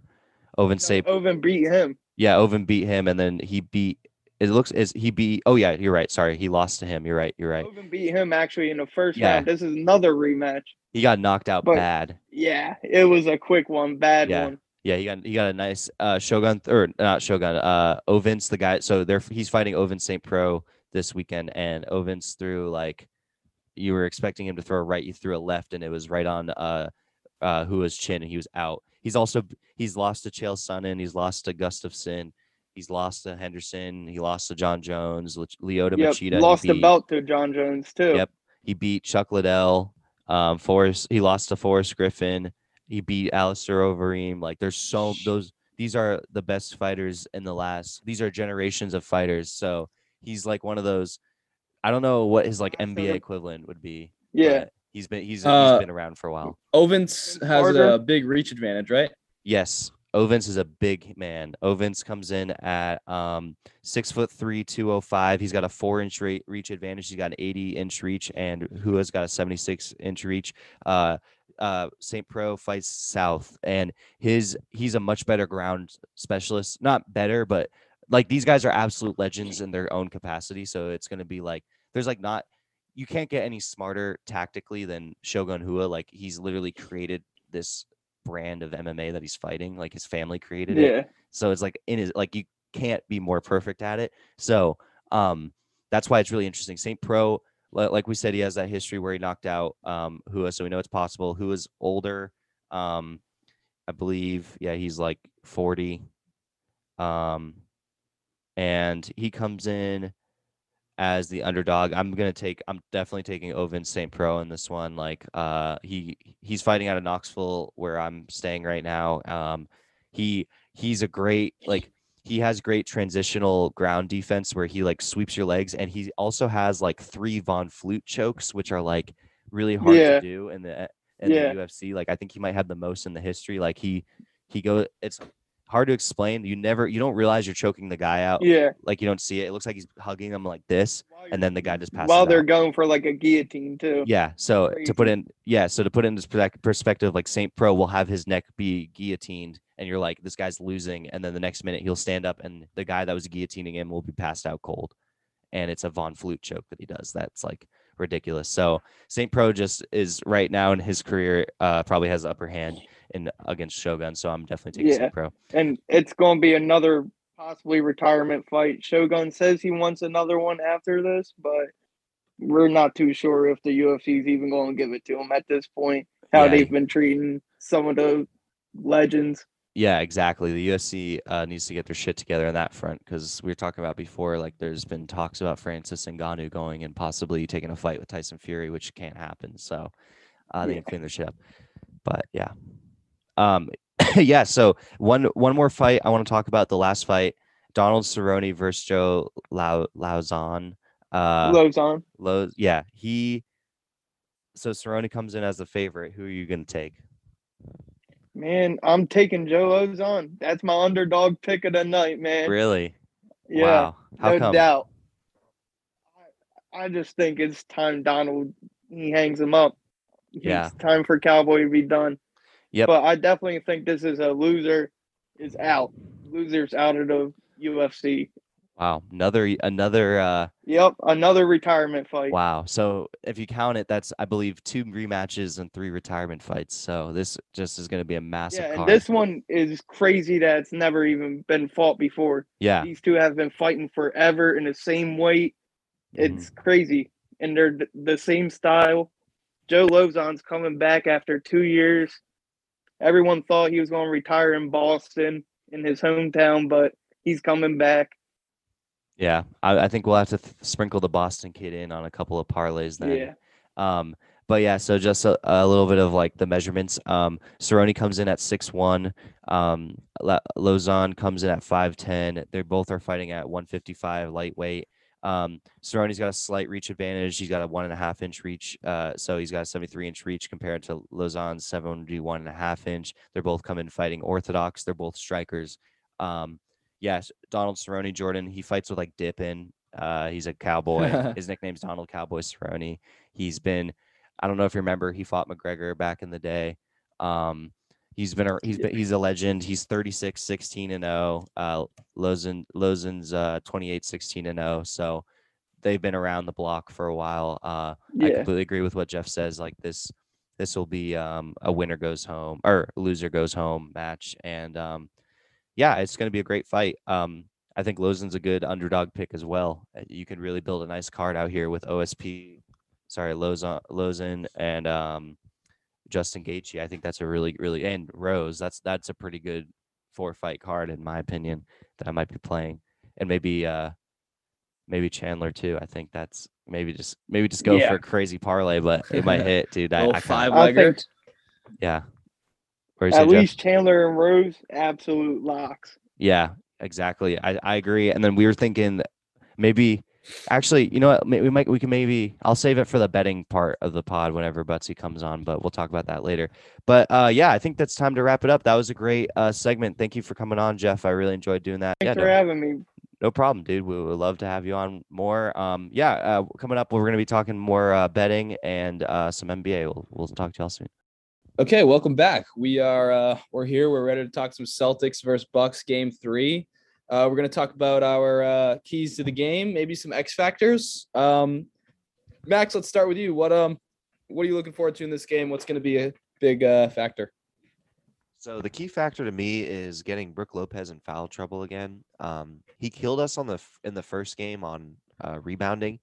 Ovin St. Oven beat him. Yeah, Ovin beat him, and then he beat. It looks as he beat. Oh yeah, you're right. Sorry, he lost to him. You're right. You're right. Ovin beat him actually in the first Yeah. round. This is another rematch. He got knocked out But- bad. Yeah, it was a quick one, bad Yeah. one. Yeah, he got he got a nice uh Shogun th- or not Shogun, uh Ovins the guy. So they're he's fighting Ovin St. Preux this weekend, and Ovins threw like you were expecting him to throw a right, you threw a left, and it was right on uh uh Rua's chin, and he was out. He's also he's lost to Chael Sonnen, he's lost to Gustafsson, he's lost to Henderson, he lost to Jon Jones, Le- Lyoto Yep, Machida. he lost the belt to Jon Jones too. Yep. He beat Chuck Liddell. Um, Forrest. He lost to Forrest Griffin. He beat Alistair Overeem. Like, there's so those. These are the best fighters in the last. These are generations of fighters. So he's like one of those. I don't know what his like NBA equivalent would be. Yeah, he's been he's Uh, he's been around for a while. Ovens has Carter? a big reach advantage, right? Yes. Ovens is a big man. Ovens comes in at um six foot three, 205. He's got a four inch re- reach advantage. He's got an 80 inch reach, and Rua's got a 76 inch reach. Uh uh St. Preux fights south, and his he's a much better ground specialist. Not better, but like these guys are absolute legends in their own capacity. So it's gonna be like there's like not you can't get any smarter tactically than Shogun Rua. Like he's literally created this brand of MMA that he's fighting. Like his family created it. yeah. So it's like in his like you can't be more perfect at it. So um that's why it's really interesting. St. Preux, like we said, he has that history where he knocked out um Rua, so we know it's possible. Who is older. Um I believe, yeah, he's like 40. Um and he comes in as the underdog. I'm gonna take. I'm definitely taking Ovin St. Preux in this one. Like, uh, he he's fighting out of Knoxville, where I'm staying right now. Um, he he's a great like he has great transitional ground defense where he like sweeps your legs, and he also has like three Von Flue chokes, which are like really hard Yeah. to do in the in Yeah. the UFC. Like, I think he might have the most in the history. Like he he go. It's hard to explain. You never you don't realize you're choking the guy out. Yeah. Like you don't see it. It looks like he's hugging him like this, and then the guy just passes. While they're out. going for like a guillotine too. Yeah. So to put in, yeah. So to put in this perspective, like Saint Preux will have his neck be guillotined, and you're like, this guy's losing, and then the next minute he'll stand up, and the guy that was guillotining him will be passed out cold, and it's a Von Flue choke that he does. That's like ridiculous. So Saint Preux just is right now in his career, uh, probably has the upper hand in against Shogun. So I'm definitely taking Yeah. Preux. And it's going to be another possibly retirement fight. Shogun says he wants another one after this, but we're not too sure if the UFC is even going to give it to him at this point. How Yeah. they've been treating some of the legends. Yeah, exactly. The UFC uh, needs to get their shit together on that front because we were talking about before. Like, there's been talks about Francis Ngannou going and possibly taking a fight with Tyson Fury, which can't happen. So uh, they Yeah. can clean their shit up. But yeah, um, *laughs* yeah. So one one more fight I want to talk about. The last fight, Donald Cerrone versus Joe Lau Lauzon. Uh, Lauzon. Lo- yeah, he. So Cerrone comes in as the favorite. Who are you gonna take? Man, I'm taking Joe Lauzon. That's my underdog pick of the night, man. Really? Yeah, Wow. How no come? doubt. I, I just think it's time Donald he hangs him up. Yeah. It's time for Cowboy to be done. Yep. But I definitely think this is a loser is out. Losers out of the UFC. Wow, another another uh Yep, another retirement fight. wow. So if you count it, that's I believe two rematches and three retirement fights. So this just is going to be a massive Yeah, and card. this one is crazy that it's never even been fought before. yeah, These two have been fighting forever in the same weight. mhm, It's crazy, and they're the same style. Joe Lauzon's coming back after two years. Everyone thought he was going to retire in Boston, in his hometown, but he's coming back. yeah. I, I think we'll have to th- sprinkle the Boston kid in on a couple of parlays then. Yeah, Um, but yeah, so just a, a little bit of like the measurements. Um, Cerrone comes in at six one. Um, Lauzon comes in at five ten. They both are fighting at one fifty five lightweight. Um, Cerrone's got a slight reach advantage. He's got a one and a half inch reach. Uh, so he's got a seventy three inch reach compared to seventy one and a half inch. They're both coming fighting orthodox. They're both strikers. Um, yes, Donald Cerrone Jordan. He fights with like dip in. Uh, he's a cowboy. *laughs* His nickname's Donald Cowboy Cerrone. He's been I don't know if you remember, he fought McGregor back in the day. Um, he's been a he's been he's a legend. He's 36, 16 and 0. Uh, Lauzon Lauzon's uh 28, 16 and 0. So they've been around the block for a while. Uh, I completely agree with what Jeff says. Like this, this will be um a winner goes home or loser goes home match, and um, yeah, it's going to be a great fight. Um, I think Lauzon's a good underdog pick as well. Uh, You can really build a nice card out here with OSP, sorry, Lauzon, Lauzon and um, Justin Gaethje. I think that's a really, really and Rose. That's that's a pretty good four fight card in my opinion that I might be playing, and maybe uh, maybe Chandler too. I think that's maybe just maybe just go Yeah. for a crazy parlay, but it might *laughs* hit, dude. I, Little I five I legger. think yeah. Where you say, at Jeff? least Chandler and Rose, absolute locks. Yeah, exactly. I, I agree. And then we were thinking maybe actually, you know what? may- We might we can maybe I'll save it for the betting part of the pod whenever Buttsie comes on, but we'll talk about that later. But uh yeah, I think that's time to wrap it up. That was a great uh segment. Thank you for coming on, Jeff. I really enjoyed doing that. Thanks yeah, for no, having me. no problem, dude. We would love to have you on more. Um yeah, uh coming up we're gonna be talking more uh betting and uh some NBA. We'll we'll talk to y'all soon. Okay, welcome back. We are uh we're here. We're ready to talk some Celtics versus Bucks game three. Uh, we're gonna talk about our uh, keys to the game, maybe some X factors. Um, Max, let's start with you. What um what are you looking forward to in this game? What's gonna be a big uh, factor? So the key factor to me is getting Brook Lopez in foul trouble again. Um, he killed us on the in the first game on uh, rebounding,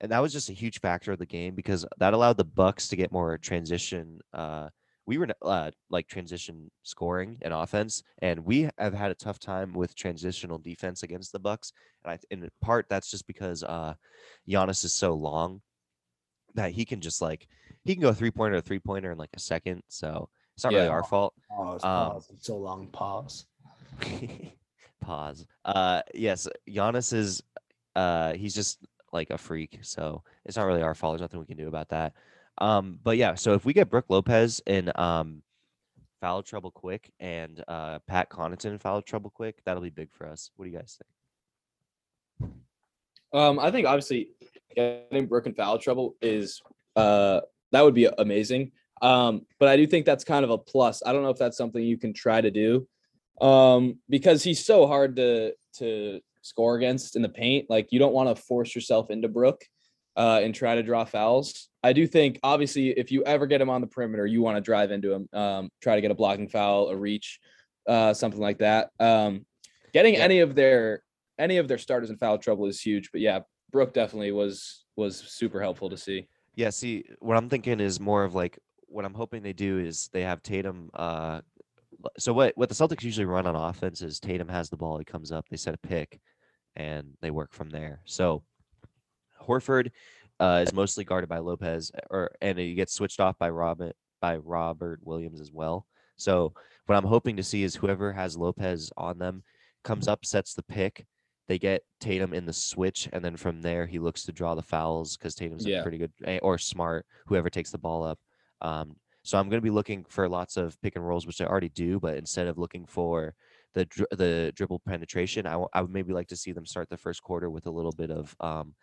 and that was just a huge factor of the game because that allowed the Bucks to get more transition uh, we were uh, like transition scoring and offense, and we have had a tough time with transitional defense against the Bucks. And I, in part, that's just because uh, Giannis is so long that he can just like he can go three pointer to three pointer in like a second. So it's not really our fault. Pause. Um, Pause. It's so long. Pause. *laughs* Pause. Uh, yes, Giannis is. Uh, he's just like a freak, so it's not really our fault. There's nothing we can do about that. Um, but yeah, so if we get Brook Lopez in um foul trouble quick and uh Pat Connaughton in foul trouble quick, that'll be big for us. What do you guys think? Um, I think obviously getting Brook in foul trouble is uh that would be amazing. Um, but I do think that's kind of a plus. I don't know if that's something you can try to do. Um, because he's so hard to to score against in the paint. Like you don't want to force yourself into Brook uh and try to draw fouls. I do think obviously if you ever get him on the perimeter, you want to drive into him, um, try to get a blocking foul, a reach, uh, something like that. Um, getting Yeah. any of their any of their starters in foul trouble is huge. But yeah, Brook definitely was was super helpful to see. Yeah, see, what I'm thinking is more of like what I'm hoping they do is they have Tatum. Uh, so what what the Celtics usually run on offense is Tatum has the ball, he comes up, they set a pick, and they work from there. So Horford uh, is mostly guarded by Lopez, or and he gets switched off by Robert by Robert Williams as well. So what I'm hoping to see is whoever has Lopez on them comes up, sets the pick. They get Tatum in the switch, and then from there he looks to draw the fouls because Tatum's Yeah. a pretty good eh, or smart. Whoever takes the ball up. Um, so I'm going to be looking for lots of pick and rolls, which I already do, but instead of looking for the dri- the dribble penetration, I, w- I would maybe like to see them start the first quarter with a little bit of um,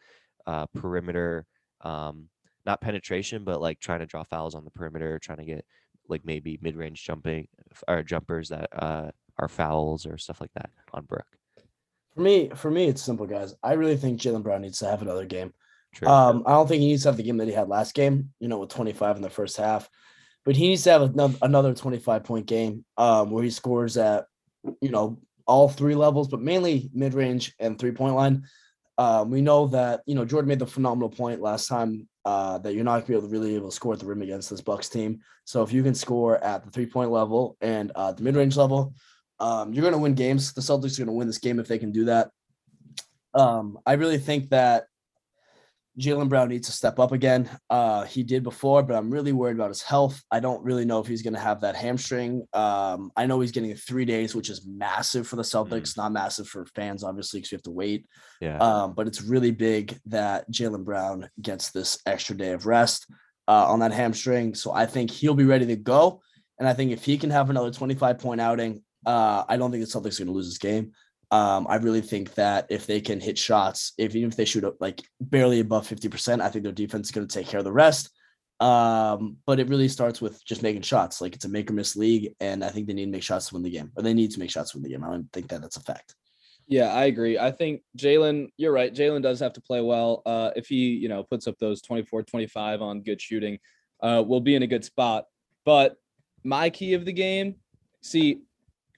uh, perimeter, um, not penetration, but like trying to draw fouls on the perimeter, trying to get like maybe mid range jumping or jumpers that uh, are fouls or stuff like that on Brook. For me, for me, it's simple, guys. I really think Jaylen Brown needs to have another game. True. Um, I don't think he needs to have the game that he had last game, you know, with 25 in the first half, but he needs to have another, another 25 point game um, where he scores at, you know, all three levels, but mainly mid range and three point line. Um, we know that, you know, Jordan made the phenomenal point last time uh, that you're not going to be able to really able to score at the rim against this Bucks team. So if you can score at the three point level and uh, the mid range level, um, you're going to win games. The Celtics are going to win this game if they can do that. Um, I really think that Jaylen Brown needs to step up again. Uh, he did before, but I'm really worried about his health. I don't really know if he's going to have that hamstring. Um, I know he's getting three days, which is massive for the Celtics, not massive for fans, obviously, because we have to wait. yeah. Um, but it's really big that Jaylen Brown gets this extra day of rest uh, on that hamstring. So I think he'll be ready to go. And I think if he can have another 25 point outing, uh, I don't think the Celtics are going to lose this game. Um, I really think that if they can hit shots, if even if they shoot up like barely above 50%, I think their defense is going to take care of the rest. Um, but it really starts with just making shots. Like it's a make or miss league, and I think they need to make shots to win the game, or they need to make shots to win the game. I don't think that that's a fact. Yeah, I agree. I think Jaylen, you're right. Jaylen does have to play well. Uh, if he, you know, puts up those 24, 25 on good shooting, uh, we'll be in a good spot. But my key of the game, see,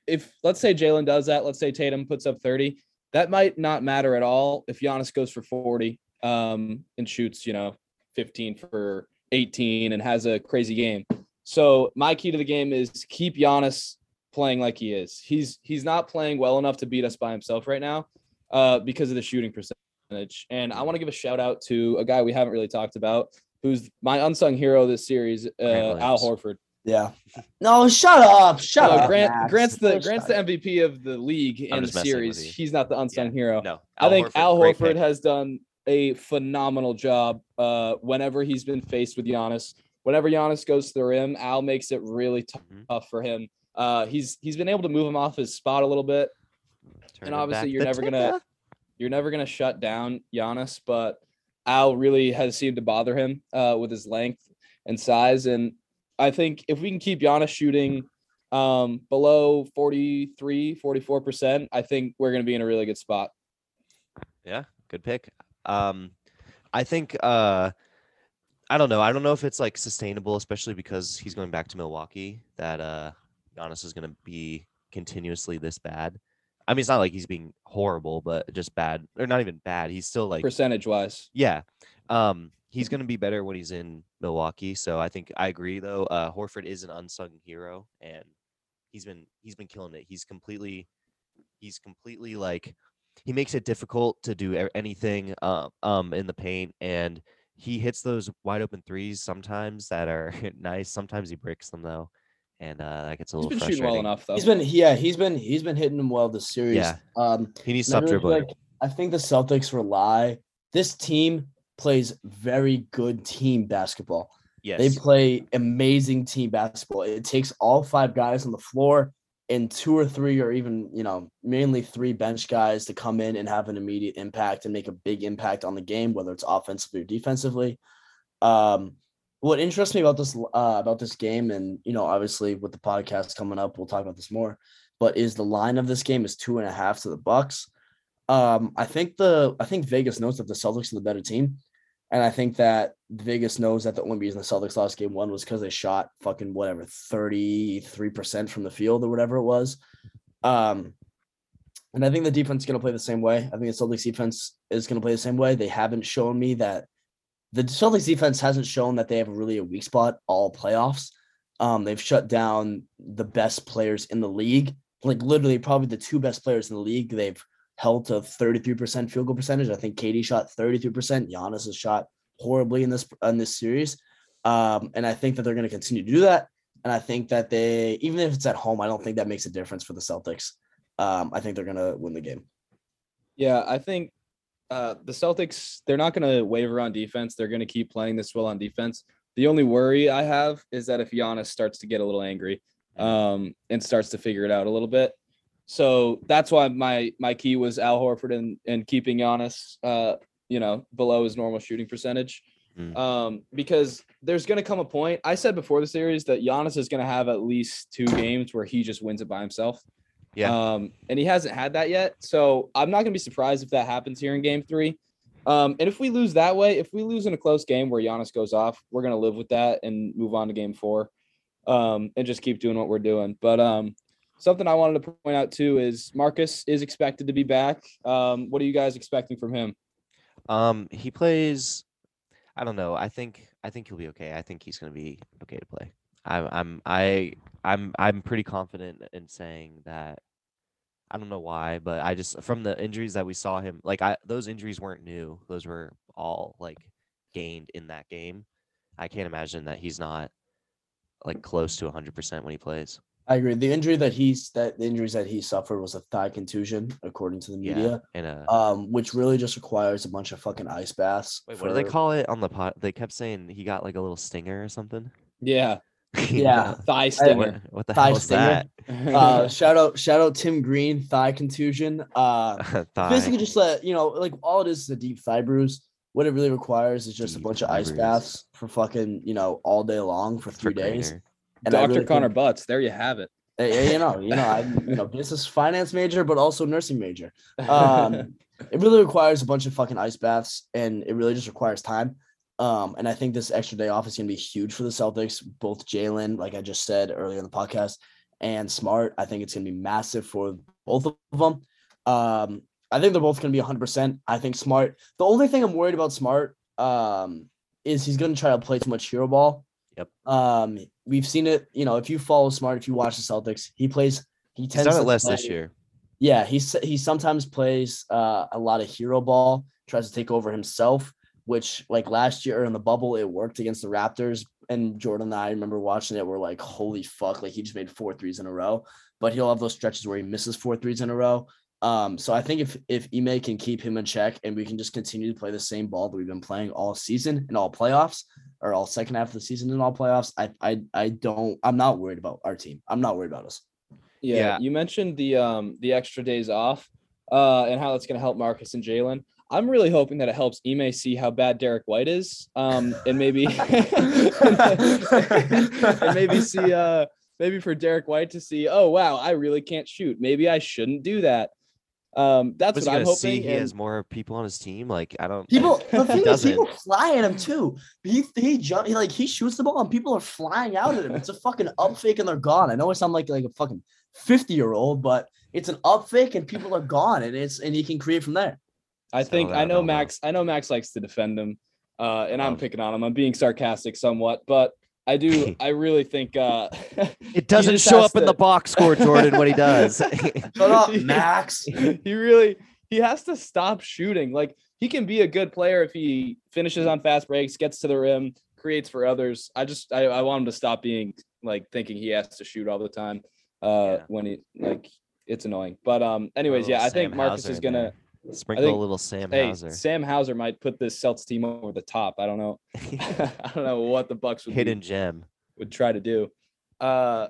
if let's say Jaylen does that, let's say Tatum puts up 30, that might not matter at all if Giannis goes for 40 um, and shoots, you know, 15 for 18 and has a crazy game. So my key to the game is keep Giannis playing like he is. He's he's not playing well enough to beat us by himself right now uh, because of the shooting percentage. And I want to give a shout out to a guy we haven't really talked about, who's my unsung hero this series, uh, Al Horford. Yeah. No, shut up. Shut Uh, up. Grant Max. Grant's the Grant's the. MVP of the league in the just messing with series. He's not the unsung Yeah. hero. no, I think Al great Horford has done a phenomenal job uh, whenever he's been faced with Giannis. Whenever Giannis goes to the rim, Al makes it really tough Mhm. for him. Uh, he's he's been able to move him off his spot a little bit. Turning obviously you're never gonna- tipper. You're never gonna shut down Giannis, but Al really has seemed to bother him uh, with his length and size. And I think if we can keep Giannis shooting um, below 43, 44%, I think we're gonna be in a really good spot. Yeah, good pick. Um, I think uh, I don't know. I don't know if it's like sustainable, especially because he's going back to Milwaukee. That uh, Giannis is going to be continuously this bad. I mean, it's not like he's being horrible, but just bad, or not even bad. He's still like, Percentage wise. yeah. Um, he's gonna be better when he's in Milwaukee. So I think I agree though. Uh, Horford is an unsung hero, and he's been he's been killing it. He's completely, he's completely like, he makes it difficult to do anything um um in the paint, and he hits those wide open threes sometimes that are *laughs* nice. Sometimes he breaks them though, and uh, that gets a He's little been shooting well enough though. He's been yeah, he's been he's been hitting them well this series. Yeah. Um He needs to I stop dribbling. like- I think the Celtics rely. This team plays very good team basketball. yes. They play amazing team basketball. It takes all five guys on the floor and two or three, or even, you know, mainly three bench guys to come in and have an immediate impact and make a big impact on the game, whether it's offensively or defensively. Um, what interests me about this uh, about this game, and you know, obviously with the podcast coming up, we'll talk about this more. But is the line of this game is two and a half to the Bucks. Um, I think the I think Vegas knows that the Celtics are the better team. And I think that Vegas knows that the only reason the Celtics lost game one was because they shot fucking whatever 33% from the field or whatever it was. Um, and I think the defense is going to play the same way. I think the Celtics defense is going to play the same way. They haven't shown me that the Celtics defense hasn't shown that they have really a weak spot all playoffs. Um, they've shut down the best players in the league, like literally probably the two best players in the league. They've held to 33% field goal percentage. I think KD shot 33%. Giannis has shot horribly in this in this series. Um, and I think that they're going to continue to do that. And I think that they, even if it's at home, I don't think that makes a difference for the Celtics. Um, I think they're going to win the game. Yeah, I think uh, the Celtics, they're not going to waver on defense. They're going to keep playing this well on defense. The only worry I have is that if Giannis starts to get a little angry um, and starts to figure it out a little bit. So that's why my my key was Al Horford and and keeping Giannis, uh, you know, below his normal shooting percentage. Mm. Um, because there's going to come a point. I said before the series that Giannis is going to have at least two games where he just wins it by himself. Yeah. Um, and he hasn't had that yet. So I'm not gonna be surprised if that happens here in game three. Um, and if we lose that way, if we lose in a close game where Giannis goes off, we're gonna live with that and move on to game four. Um, and just keep doing what we're doing. But um something I wanted to point out too is Marcus is expected to be back. Um, what are you guys expecting from him? Um, he plays. I don't know. I think I think he'll be okay. I think he's gonna be okay to play. I'm I'm I I'm I'm pretty confident in saying that. I don't know why, but I just from the injuries that we saw him like I those injuries weren't new. Those were all like gained in that game. I can't imagine that he's not like close to 100% when he plays. I agree. The injury that he's that the injuries that he suffered was a thigh contusion, according to the Yeah. media. And uh Um, which really just requires a bunch of fucking ice baths. wait, what do they call it on the pot? They kept saying he got like a little stinger or something. Yeah, Yeah. thigh I- stinger. What, what the Thigh hell is stinger? that? Uh, shout out, shout out Tim Green, thigh contusion. Uh, *laughs* Thigh. basically just let you know, like all it is is a deep thigh bruise. What it really requires is just a bunch of ice bruise. baths for fucking you know all day long for for three days. And I Dr. really Connor think- Butts. There you have it. *laughs* you know, you know, I'm you know business finance major, but also nursing major. Um, *laughs* it really requires a bunch of fucking ice baths, and it really just requires time. Um, and I think this extra day off is going to be huge for the Celtics. Both Jaylen, like I just said earlier in the podcast, and Smart. I think it's going to be massive for both of them. Um, I think they're both going to be 100%. I think Smart. The only thing I'm worried about Smart um, is he's going to try to play too much hero ball. Yep. Um, we've seen it. You know, if you follow Smart, if you watch the Celtics, he plays. He He's tends it to less play, this year. yeah, he's he sometimes plays uh, a lot of hero ball, tries to take over himself, which like last year in the bubble it worked against the Raptors. And Jordan and I remember watching it. We're like, holy fuck! Like he just made four threes in a row. But he'll have those stretches where he misses four threes in a row. Um, so I think if if Ime can keep him in check and we can just continue to play the same ball that we've been playing all season and all playoffs or all second half of the season and all playoffs, I I I don't I'm not worried about our team. I'm not worried about us. Yeah, Yeah. you mentioned the um the extra days off, uh, and how that's going to help Marcus and Jaylen. I'm really hoping that it helps Ime see how bad Derrick White is, um, and maybe *laughs* and maybe see uh maybe for Derrick White to see, oh wow, I really can't shoot. Maybe I shouldn't do that. Um, that's what I'm hoping. see he and- has more people on his team? Like I don't. People, the thing is, people fly at him too. He he jump, he like he shoots the ball and people are flying out at him. It's a fucking up fake and they're gone. I know it sounds like like a fucking 50 year old, but it's an up fake and people are gone and it's and he can create from there. I Settle think I know Elmo. Max. I know Max likes to defend him, uh, and I'm Love. picking on him. I'm being sarcastic somewhat, but I do. *laughs* I really think uh, *laughs* It doesn't show has up in the box score, Jordan, when he *laughs* does. Shut up, Max. he really he has to stop shooting. Like he can be a good player if he finishes on fast breaks, gets to the rim, creates for others. I just I, I want him to stop being like thinking he has to shoot all the time. Uh, Yeah. when he like it's annoying. But um, anyways, yeah, I think Marcus Hauser is gonna. there. Sprinkle think- a little Sam Hey, Hauser. Sam Hauser might put this Celtics team over the top. I don't know. *laughs* *laughs* I don't know what the Bucks would be- Hidden gem. would try to do. Uh,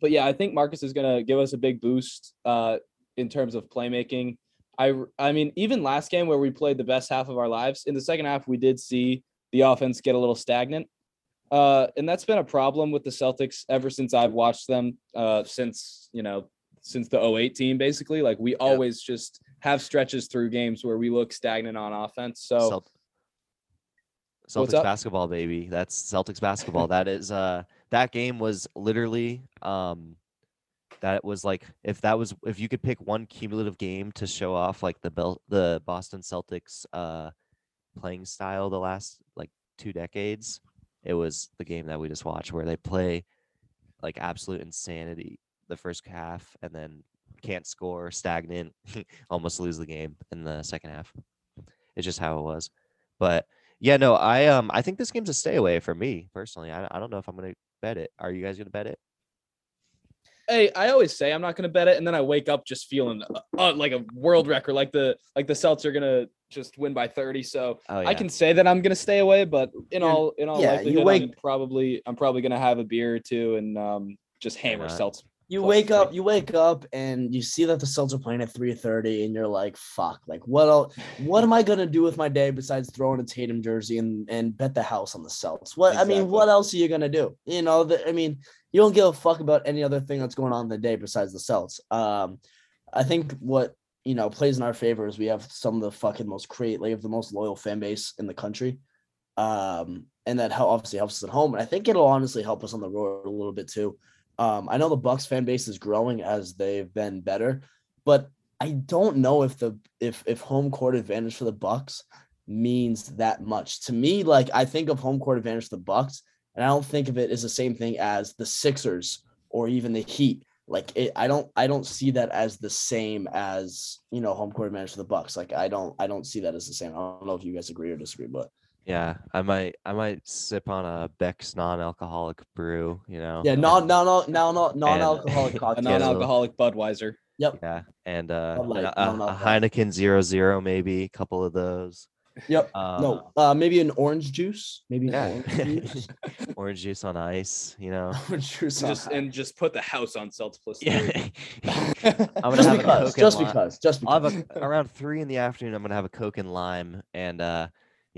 but yeah, I think Marcus is gonna give us a big boost uh, in terms of playmaking. I I mean, even last game where we played the best half of our lives, in the second half we did see the offense get a little stagnant. Uh, and that's been a problem with the Celtics ever since I've watched them. Uh, since you know, since the 08 team, basically, like we always just have stretches through games where we look stagnant on offense. So Celt- Celtics basketball, baby. That's Celtics basketball. that is uh that game was literally um that was like if that was if you could pick one cumulative game to show off like the Bel- the Boston Celtics uh playing style the last like two decades, it was the game that we just watched where they play like absolute insanity the first half and then can't score, stagnant, *laughs* almost lose the game in the second half. It's just how it was. But yeah, no, I um I think this game's a stay away for me personally. I, I don't know if I'm gonna bet it. Are you guys gonna bet it? hey, I always say I'm not going to bet it, and then I wake up just feeling uh, uh, like a world record, like the like the Celts are going to just win by 30. So Oh yeah. I can say that I'm going to stay away, but in You're- all in all yeah, you likelihood, I'm wake- probably I'm probably going to have a beer or two and um just hammer not? You Plus wake three. up, you wake up, and you see that the Celtics are playing at 3:30, and you're like, "Fuck! Like, what else? What am I gonna do with my day besides throwing a Tatum jersey and and bet the house on the Celtics? What I mean, what else are you gonna do? You know, the, I mean, you don't give a fuck about any other thing that's going on in the day besides the Celtics. Um, I think what you know plays in our favor is we have some of the fucking most create, like, the most loyal fan base in the country. Um, and that obviously helps us at home, and I think it'll honestly help us on the road a little bit too. Um, I know the Bucks fan base is growing as they've been better, but I don't know if the if if home court advantage for the Bucks means that much. To me, like I think of home court advantage for the Bucks, and I don't think of it as the same thing as the Sixers or even the Heat. Like it, I don't I don't see that as the same as you know home court advantage for the Bucks. Like I don't I don't see that as the same. I don't know if you guys agree or disagree, but Yeah, I might I might sip on a Beck's non-alcoholic brew. You know. yeah, and- no no no no no non-alcoholic *laughs* A cocktail. non-alcoholic Budweiser. Yep. Yeah, and uh, Bud Light, a, a- a. Heineken Zero Zero maybe a couple of those. Yep. Um, no, uh, maybe an orange juice. Maybe an Yeah. orange juice. *laughs* orange juice on ice. You know. *laughs* orange juice. on Just ice. and just put the house on Celts plus Yeah. I'm gonna just have a Coke and just because, just I'll because. have a, around three in the afternoon. I'm gonna have a Coke and lime, and uh,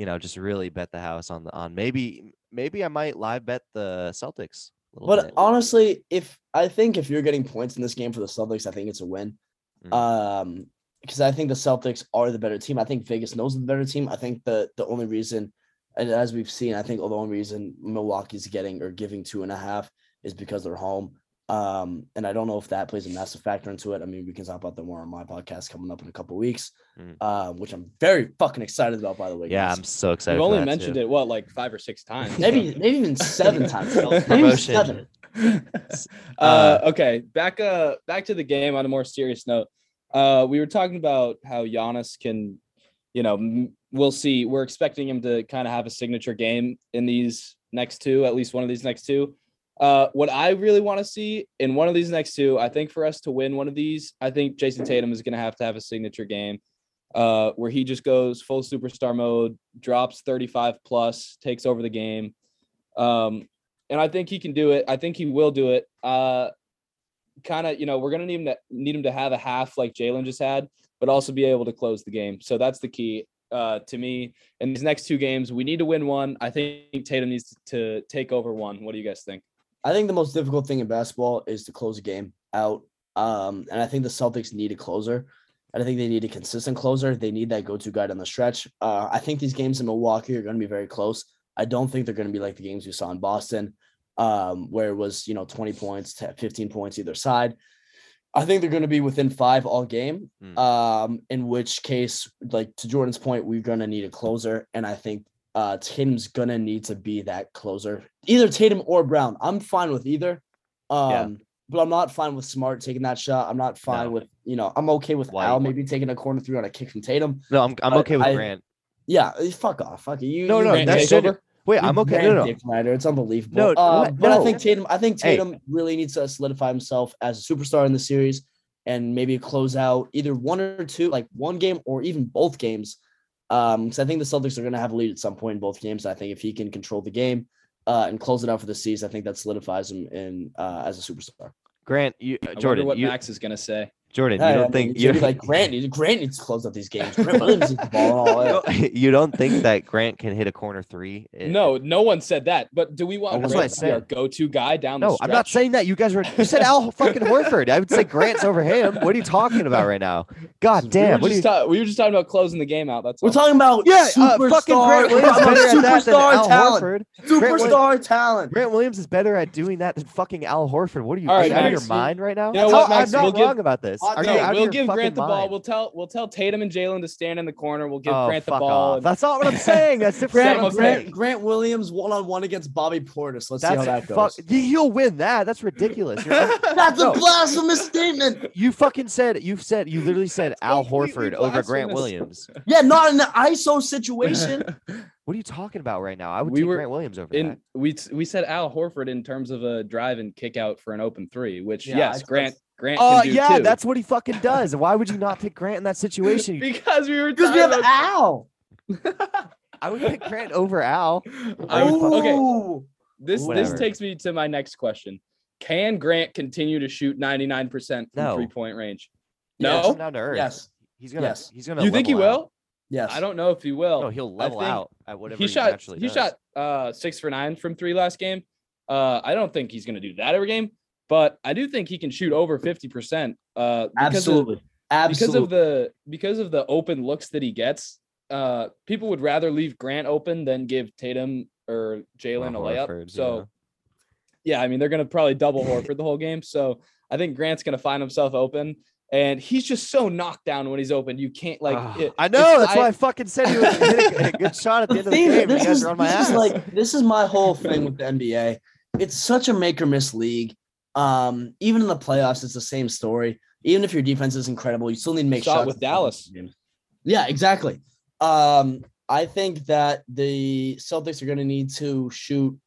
you know, just really bet the house on the on maybe maybe I might live bet the Celtics. A But bit. honestly, if I think if you're getting points in this game for the Celtics, I think it's a win. Mhm. Um, because I think the Celtics are the better team. I think Vegas knows the better team. I think the the only reason, and as we've seen, I think the only reason Milwaukee's getting or giving two and a half is because they're home. Um, and I don't know if that plays a massive factor into it. I mean, we can talk about that more on my podcast coming up in a couple weeks, Mm. um, which I'm very fucking excited about, by the way. yeah, guys. I'm so excited. You've only that, mentioned too. it what like five or six times. maybe maybe even seven *laughs* times. Maybe Promotion. seven. uh, okay, back uh back to the game on a more serious note. Uh, we were talking about how Giannis can, you know, m- we'll see. We're expecting him to kind of have a signature game in these next two, at least one of these next two. Uh, what I really want to see in one of these next two, I think for us to win one of these, I think Jayson Tatum is going to have to have a signature game, uh, where he just goes full superstar mode, drops 35 plus, takes over the game. Um, and I think he can do it. I think he will do it. Uh, kind of, you know, we're gonna need him to need him to have a half like Jaylen just had, but also be able to close the game. So that's the key uh, to me. In these next two games, we need to win one. I think Tatum needs to take over one. What do you guys think? I think the most difficult thing in basketball is to close a game out. Um, and I think the Celtics need a closer. I think they need a consistent closer. They need that go-to guy down the stretch. Uh, I think these games in Milwaukee are going to be very close. I don't think they're going to be like the games we saw in Boston. um, where it was you know 20 points to 15 points either side. I think they're going to be within five all game. Hmm. Um, in which case, like to Jordan's point, we're going to need a closer, and I think uh Tatum's to need to be that closer, either Tatum or Brown. I'm fine with either. Um, Yeah. but I'm not fine with Smart taking that shot. I'm not fine No. with you know I'm okay with White. Al maybe taking a corner three on a kick from Tatum. No, I'm I'm okay with I- Grant. Yeah, eh, fuck off, fuck. You No, no, that's over. Wait, I'm okay. No, no. Dick Snyder. It's unbelievable. No, Um, what? but I think Tatum. I think Hey. Tatum really needs to solidify himself as a superstar in the series, and maybe close out either one or two, like one game or even both games. Um, because I think the Celtics are going to have a lead at some point in both games. I think if he can control the game, uh, and close it out for the season, I think that solidifies him in uh as a superstar. Grant, you I wonder Jordan, what you Max is gonna say. Jordan, you Yeah, I don't mean, think you gonna like *laughs* Grant needs Grant needs to close out these games. Grant Williams needs the ball and *laughs* all you that. don't- you don't think that Grant can hit a corner three? i- No, no one said that. But do we want That's Grant to be our go-to guy down the No, I'm not saying that. You guys were. You said Al *laughs* fucking Horford. I would say Grant's over him. What are you talking about right now? God We were, damn. What are just you? ta- we were just talking about closing the game out. That's all. We're talking about Yeah, uh, superstar, fucking Grant Williams is better at that than superstar Al talent. Horford. Grant Superstar talent. Grant Williams is better at doing that than fucking Al Horford. What are you? All are out of your mind right now? you know what, Max, I'm not we'll wrong about this. Hot Are take. you No, out of we'll give Grant fucking the ball. mind? We'll tell we'll tell Tatum and Jaylen to stand in the corner. We'll give oh, Grant the ball. and- That's not what I'm *laughs* saying. That's different. Set him Grant, Grant. Grant Williams one on one against Bobby Portis. Let's see how That's that fuck. goes. he- He'll win that. That's ridiculous. *laughs* That's No. a blasphemous statement. you fucking said. You said. You literally said Al Horford over Grant. Williams. Yeah, not in the ISO situation. *laughs* What are you talking about right now? I would We take were Grant Williams over that. in we we said Al Horford in terms of a drive and kick out for an open three, which Yeah, yes, I- Grant Grant Oh can yeah, too. that's what he fucking *laughs* does. Why would you not pick Grant in that situation? Because we were Because we have about- Al. I would pick Grant over Al. I would- okay, this Whatever. this takes me to my next question. Can Grant continue to shoot 99% from No. three point range? Yes. No, Come down to earth. Yes. He's gonna. Yes. He's gonna. you think he level out. will? Yes. I don't know if he will. No, he'll level out at whatever he he, shot naturally he does. shot uh six for nine from three last game. Uh, I don't think he's gonna do that every game, but I do think he can shoot over 50%. Uh, because of- Absolutely. because of the because of the open looks that he gets, uh, people would rather leave Grant open than give Tatum or Jaylen a layup. Horford, so, yeah. I mean they're gonna probably double *laughs* Horford the whole game. So I think Grant's gonna find himself open, and he's just so knocked down when he's open. You can't like. Ah, it- I know. That's why I fucking said he was hit a, a *laughs* good shot at the, the end of the game. this You guys is, are on my this ass. is like this is my whole thing with the NBA. It's such a make or miss league. Um, even in the playoffs, it's the same story. Even if your defense is incredible, you still need to make shots. with Dallas. Yeah, exactly. Um, I think that the Celtics are going to need to shoot.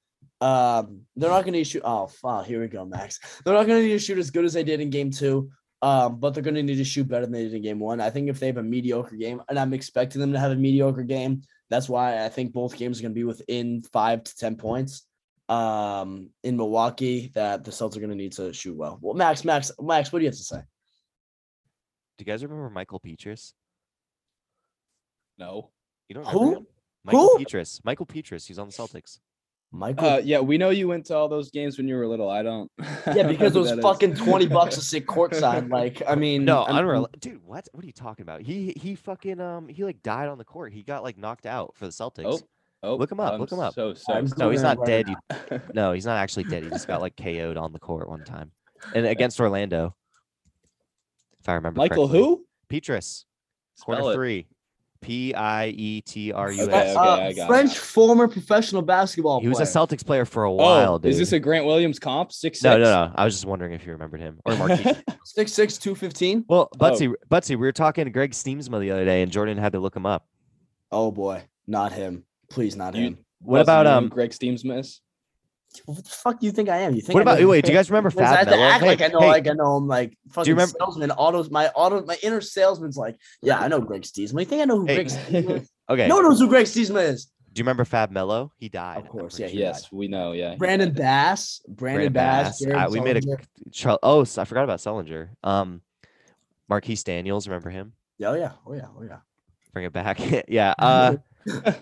Um, they're not going to shoot. Oh, fuck, here we go, Max. They're not going to need to shoot as good as they did in game two. Um, but they're going to need to shoot better than they did in game one. I think if they have a mediocre game, and I'm expecting them to have a mediocre game, that's why I think both games are going to be within five to ten points. Um, in Milwaukee, that the Celtics are going to need to shoot well. Well, Max, Max, Max, what do you have to say? Do you guys remember Michael Pietrus? No. You don't Who? him? Michael Who? Pietrus. Michael Pietrus. He's on the Celtics. Michael, Uh, yeah, we know you went to all those games when you were little. I don't. *laughs* yeah, because it was That is- fucking twenty bucks to *laughs* sit courtside. Like, I mean, No, I mean, unreal. Dude, what? What are you talking about? He he fucking um he like died on the court. He got like knocked out for the Celtics. Oh, oh, Look him up, I'm look him up. So so. No, he's not dead. now. You, *laughs* no, he's not actually dead. He just got like KO'd on the court one time, and against Orlando, if I remember. Michael correctly. who? Pietrus, Spell corner it. three, P I E T R U S. Okay, S. okay, Uh, it. French former professional basketball He was a. Celtics player for a while, Oh, dude. is this a Grant Williams comp? Six no, six? no, no. I was just wondering if you remembered him or Marquis. *laughs* Six six two fifteen. well, Oh. Buttsie, Buttsie, we were talking to Greg Stiemsma the other day, and Jordan had to look him up. Oh boy, not him. Please, not You- him. What about you know who um? Greg Stiemsma is? What the fuck do you think I am? You think? What I about wait? Do you guys *laughs* remember Because I Fab have to Melo? act Hey, like I know, hey, like I know him. Like fucking remember- salesman. Autos. My auto. My inner salesman's like, yeah, I know Greg Steesman. You think I know who Hey. Greg Steesman is? *laughs* okay. No one knows who Greg Steesman is. Do you remember Fab Melo? He died. Of course, yeah, sure. yes, we know. Yeah. Brandon Bass. Brandon, Brandon Bass. Bass. Jared Uh, we made a Sullinger. Char- oh, s- I forgot about Sullinger. Um, Marquis Daniels. Remember him? Oh yeah. Oh yeah. Oh yeah. Bring it back. *laughs* yeah. Uh,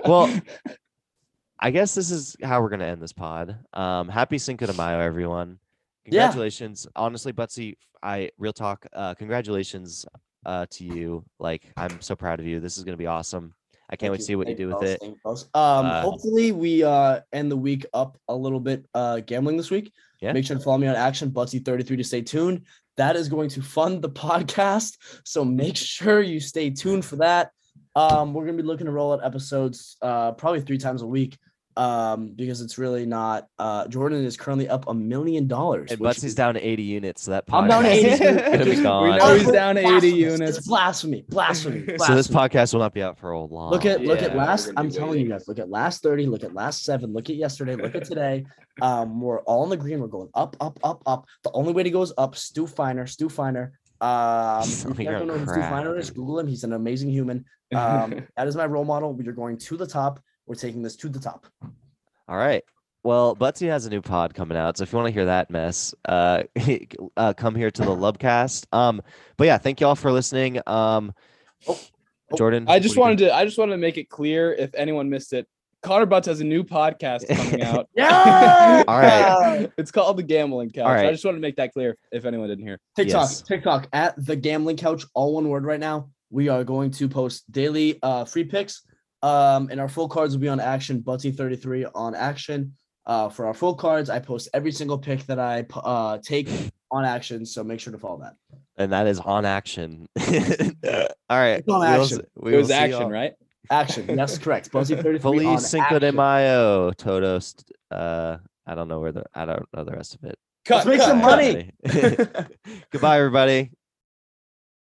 well, *laughs* I guess this is how we're gonna end this pod. Um, happy Cinco de Mayo, everyone. Yeah. Congratulations. Honestly, Buttsie, I real talk. Uh, congratulations uh, to you. Like, I'm so proud of you. This is gonna be awesome. I can't wait to see what you do with it. Thank. Um, Uh, hopefully we uh end the week up a little bit uh gambling this week. Yeah. Make sure to follow me on Action Butsy33 to stay tuned. That is going to fund the *laughs* podcast. So make sure you stay tuned for that. Um, we're gonna be looking to roll out episodes uh probably three times a week. Um, because it's really not uh Jordan is currently up a million dollars. And which Buttsie's is- down to 80 units, so that I'm down to podcast 80 is gonna be *laughs* gone. We know he's down to 80 units. It's blasphemy, blasphemy. *laughs* So this podcast will not be out for a long. Look at look at Yeah, we're last. I'm be telling waiting. you guys. Look at last thirty. Look at last seven. Look at yesterday. Look at today. Um, we're all in the green. We're going up, up, up, up. The only way to go is up. Stu Feiner. Stu Feiner. Um, *laughs* if you guys don't know who Stu crap. Feiner is, Google him. He's an amazing human. *laughs* Um, that is my role model. We are going to the top. We're taking this to the top. All right. Well, Buttsie has a new pod coming out, so if you want to hear that mess, uh, *laughs* uh come here to the Lubcast. Um, but yeah, thank you all for listening. Um, Oh, oh, Jordan, I just wanted to I just wanted to make it clear if anyone missed it. Connor Butts has a new podcast coming *laughs* out. Yeah. *laughs* All right. it's called the Gambling Couch. All right. I just wanted to make that clear if anyone didn't hear. TikTok, Yes. TikTok at the gambling couch, all one word right now. We are going to post daily uh free picks. Um, and our full cards will be on action, Buttsie33 on action. Uh, for our full cards, I post every single pick that I uh take on action. So make sure to follow that. and that is on action. *laughs* all right. It's on we'll we it was action, y'all. right? Action. That's correct. Buttsie33 *laughs* Fully on Cinco de. Mayo, Todos. Uh, I don't know where the I don't know the rest of it. Let's make cut, some cut. money. Goodbye, everybody. *laughs*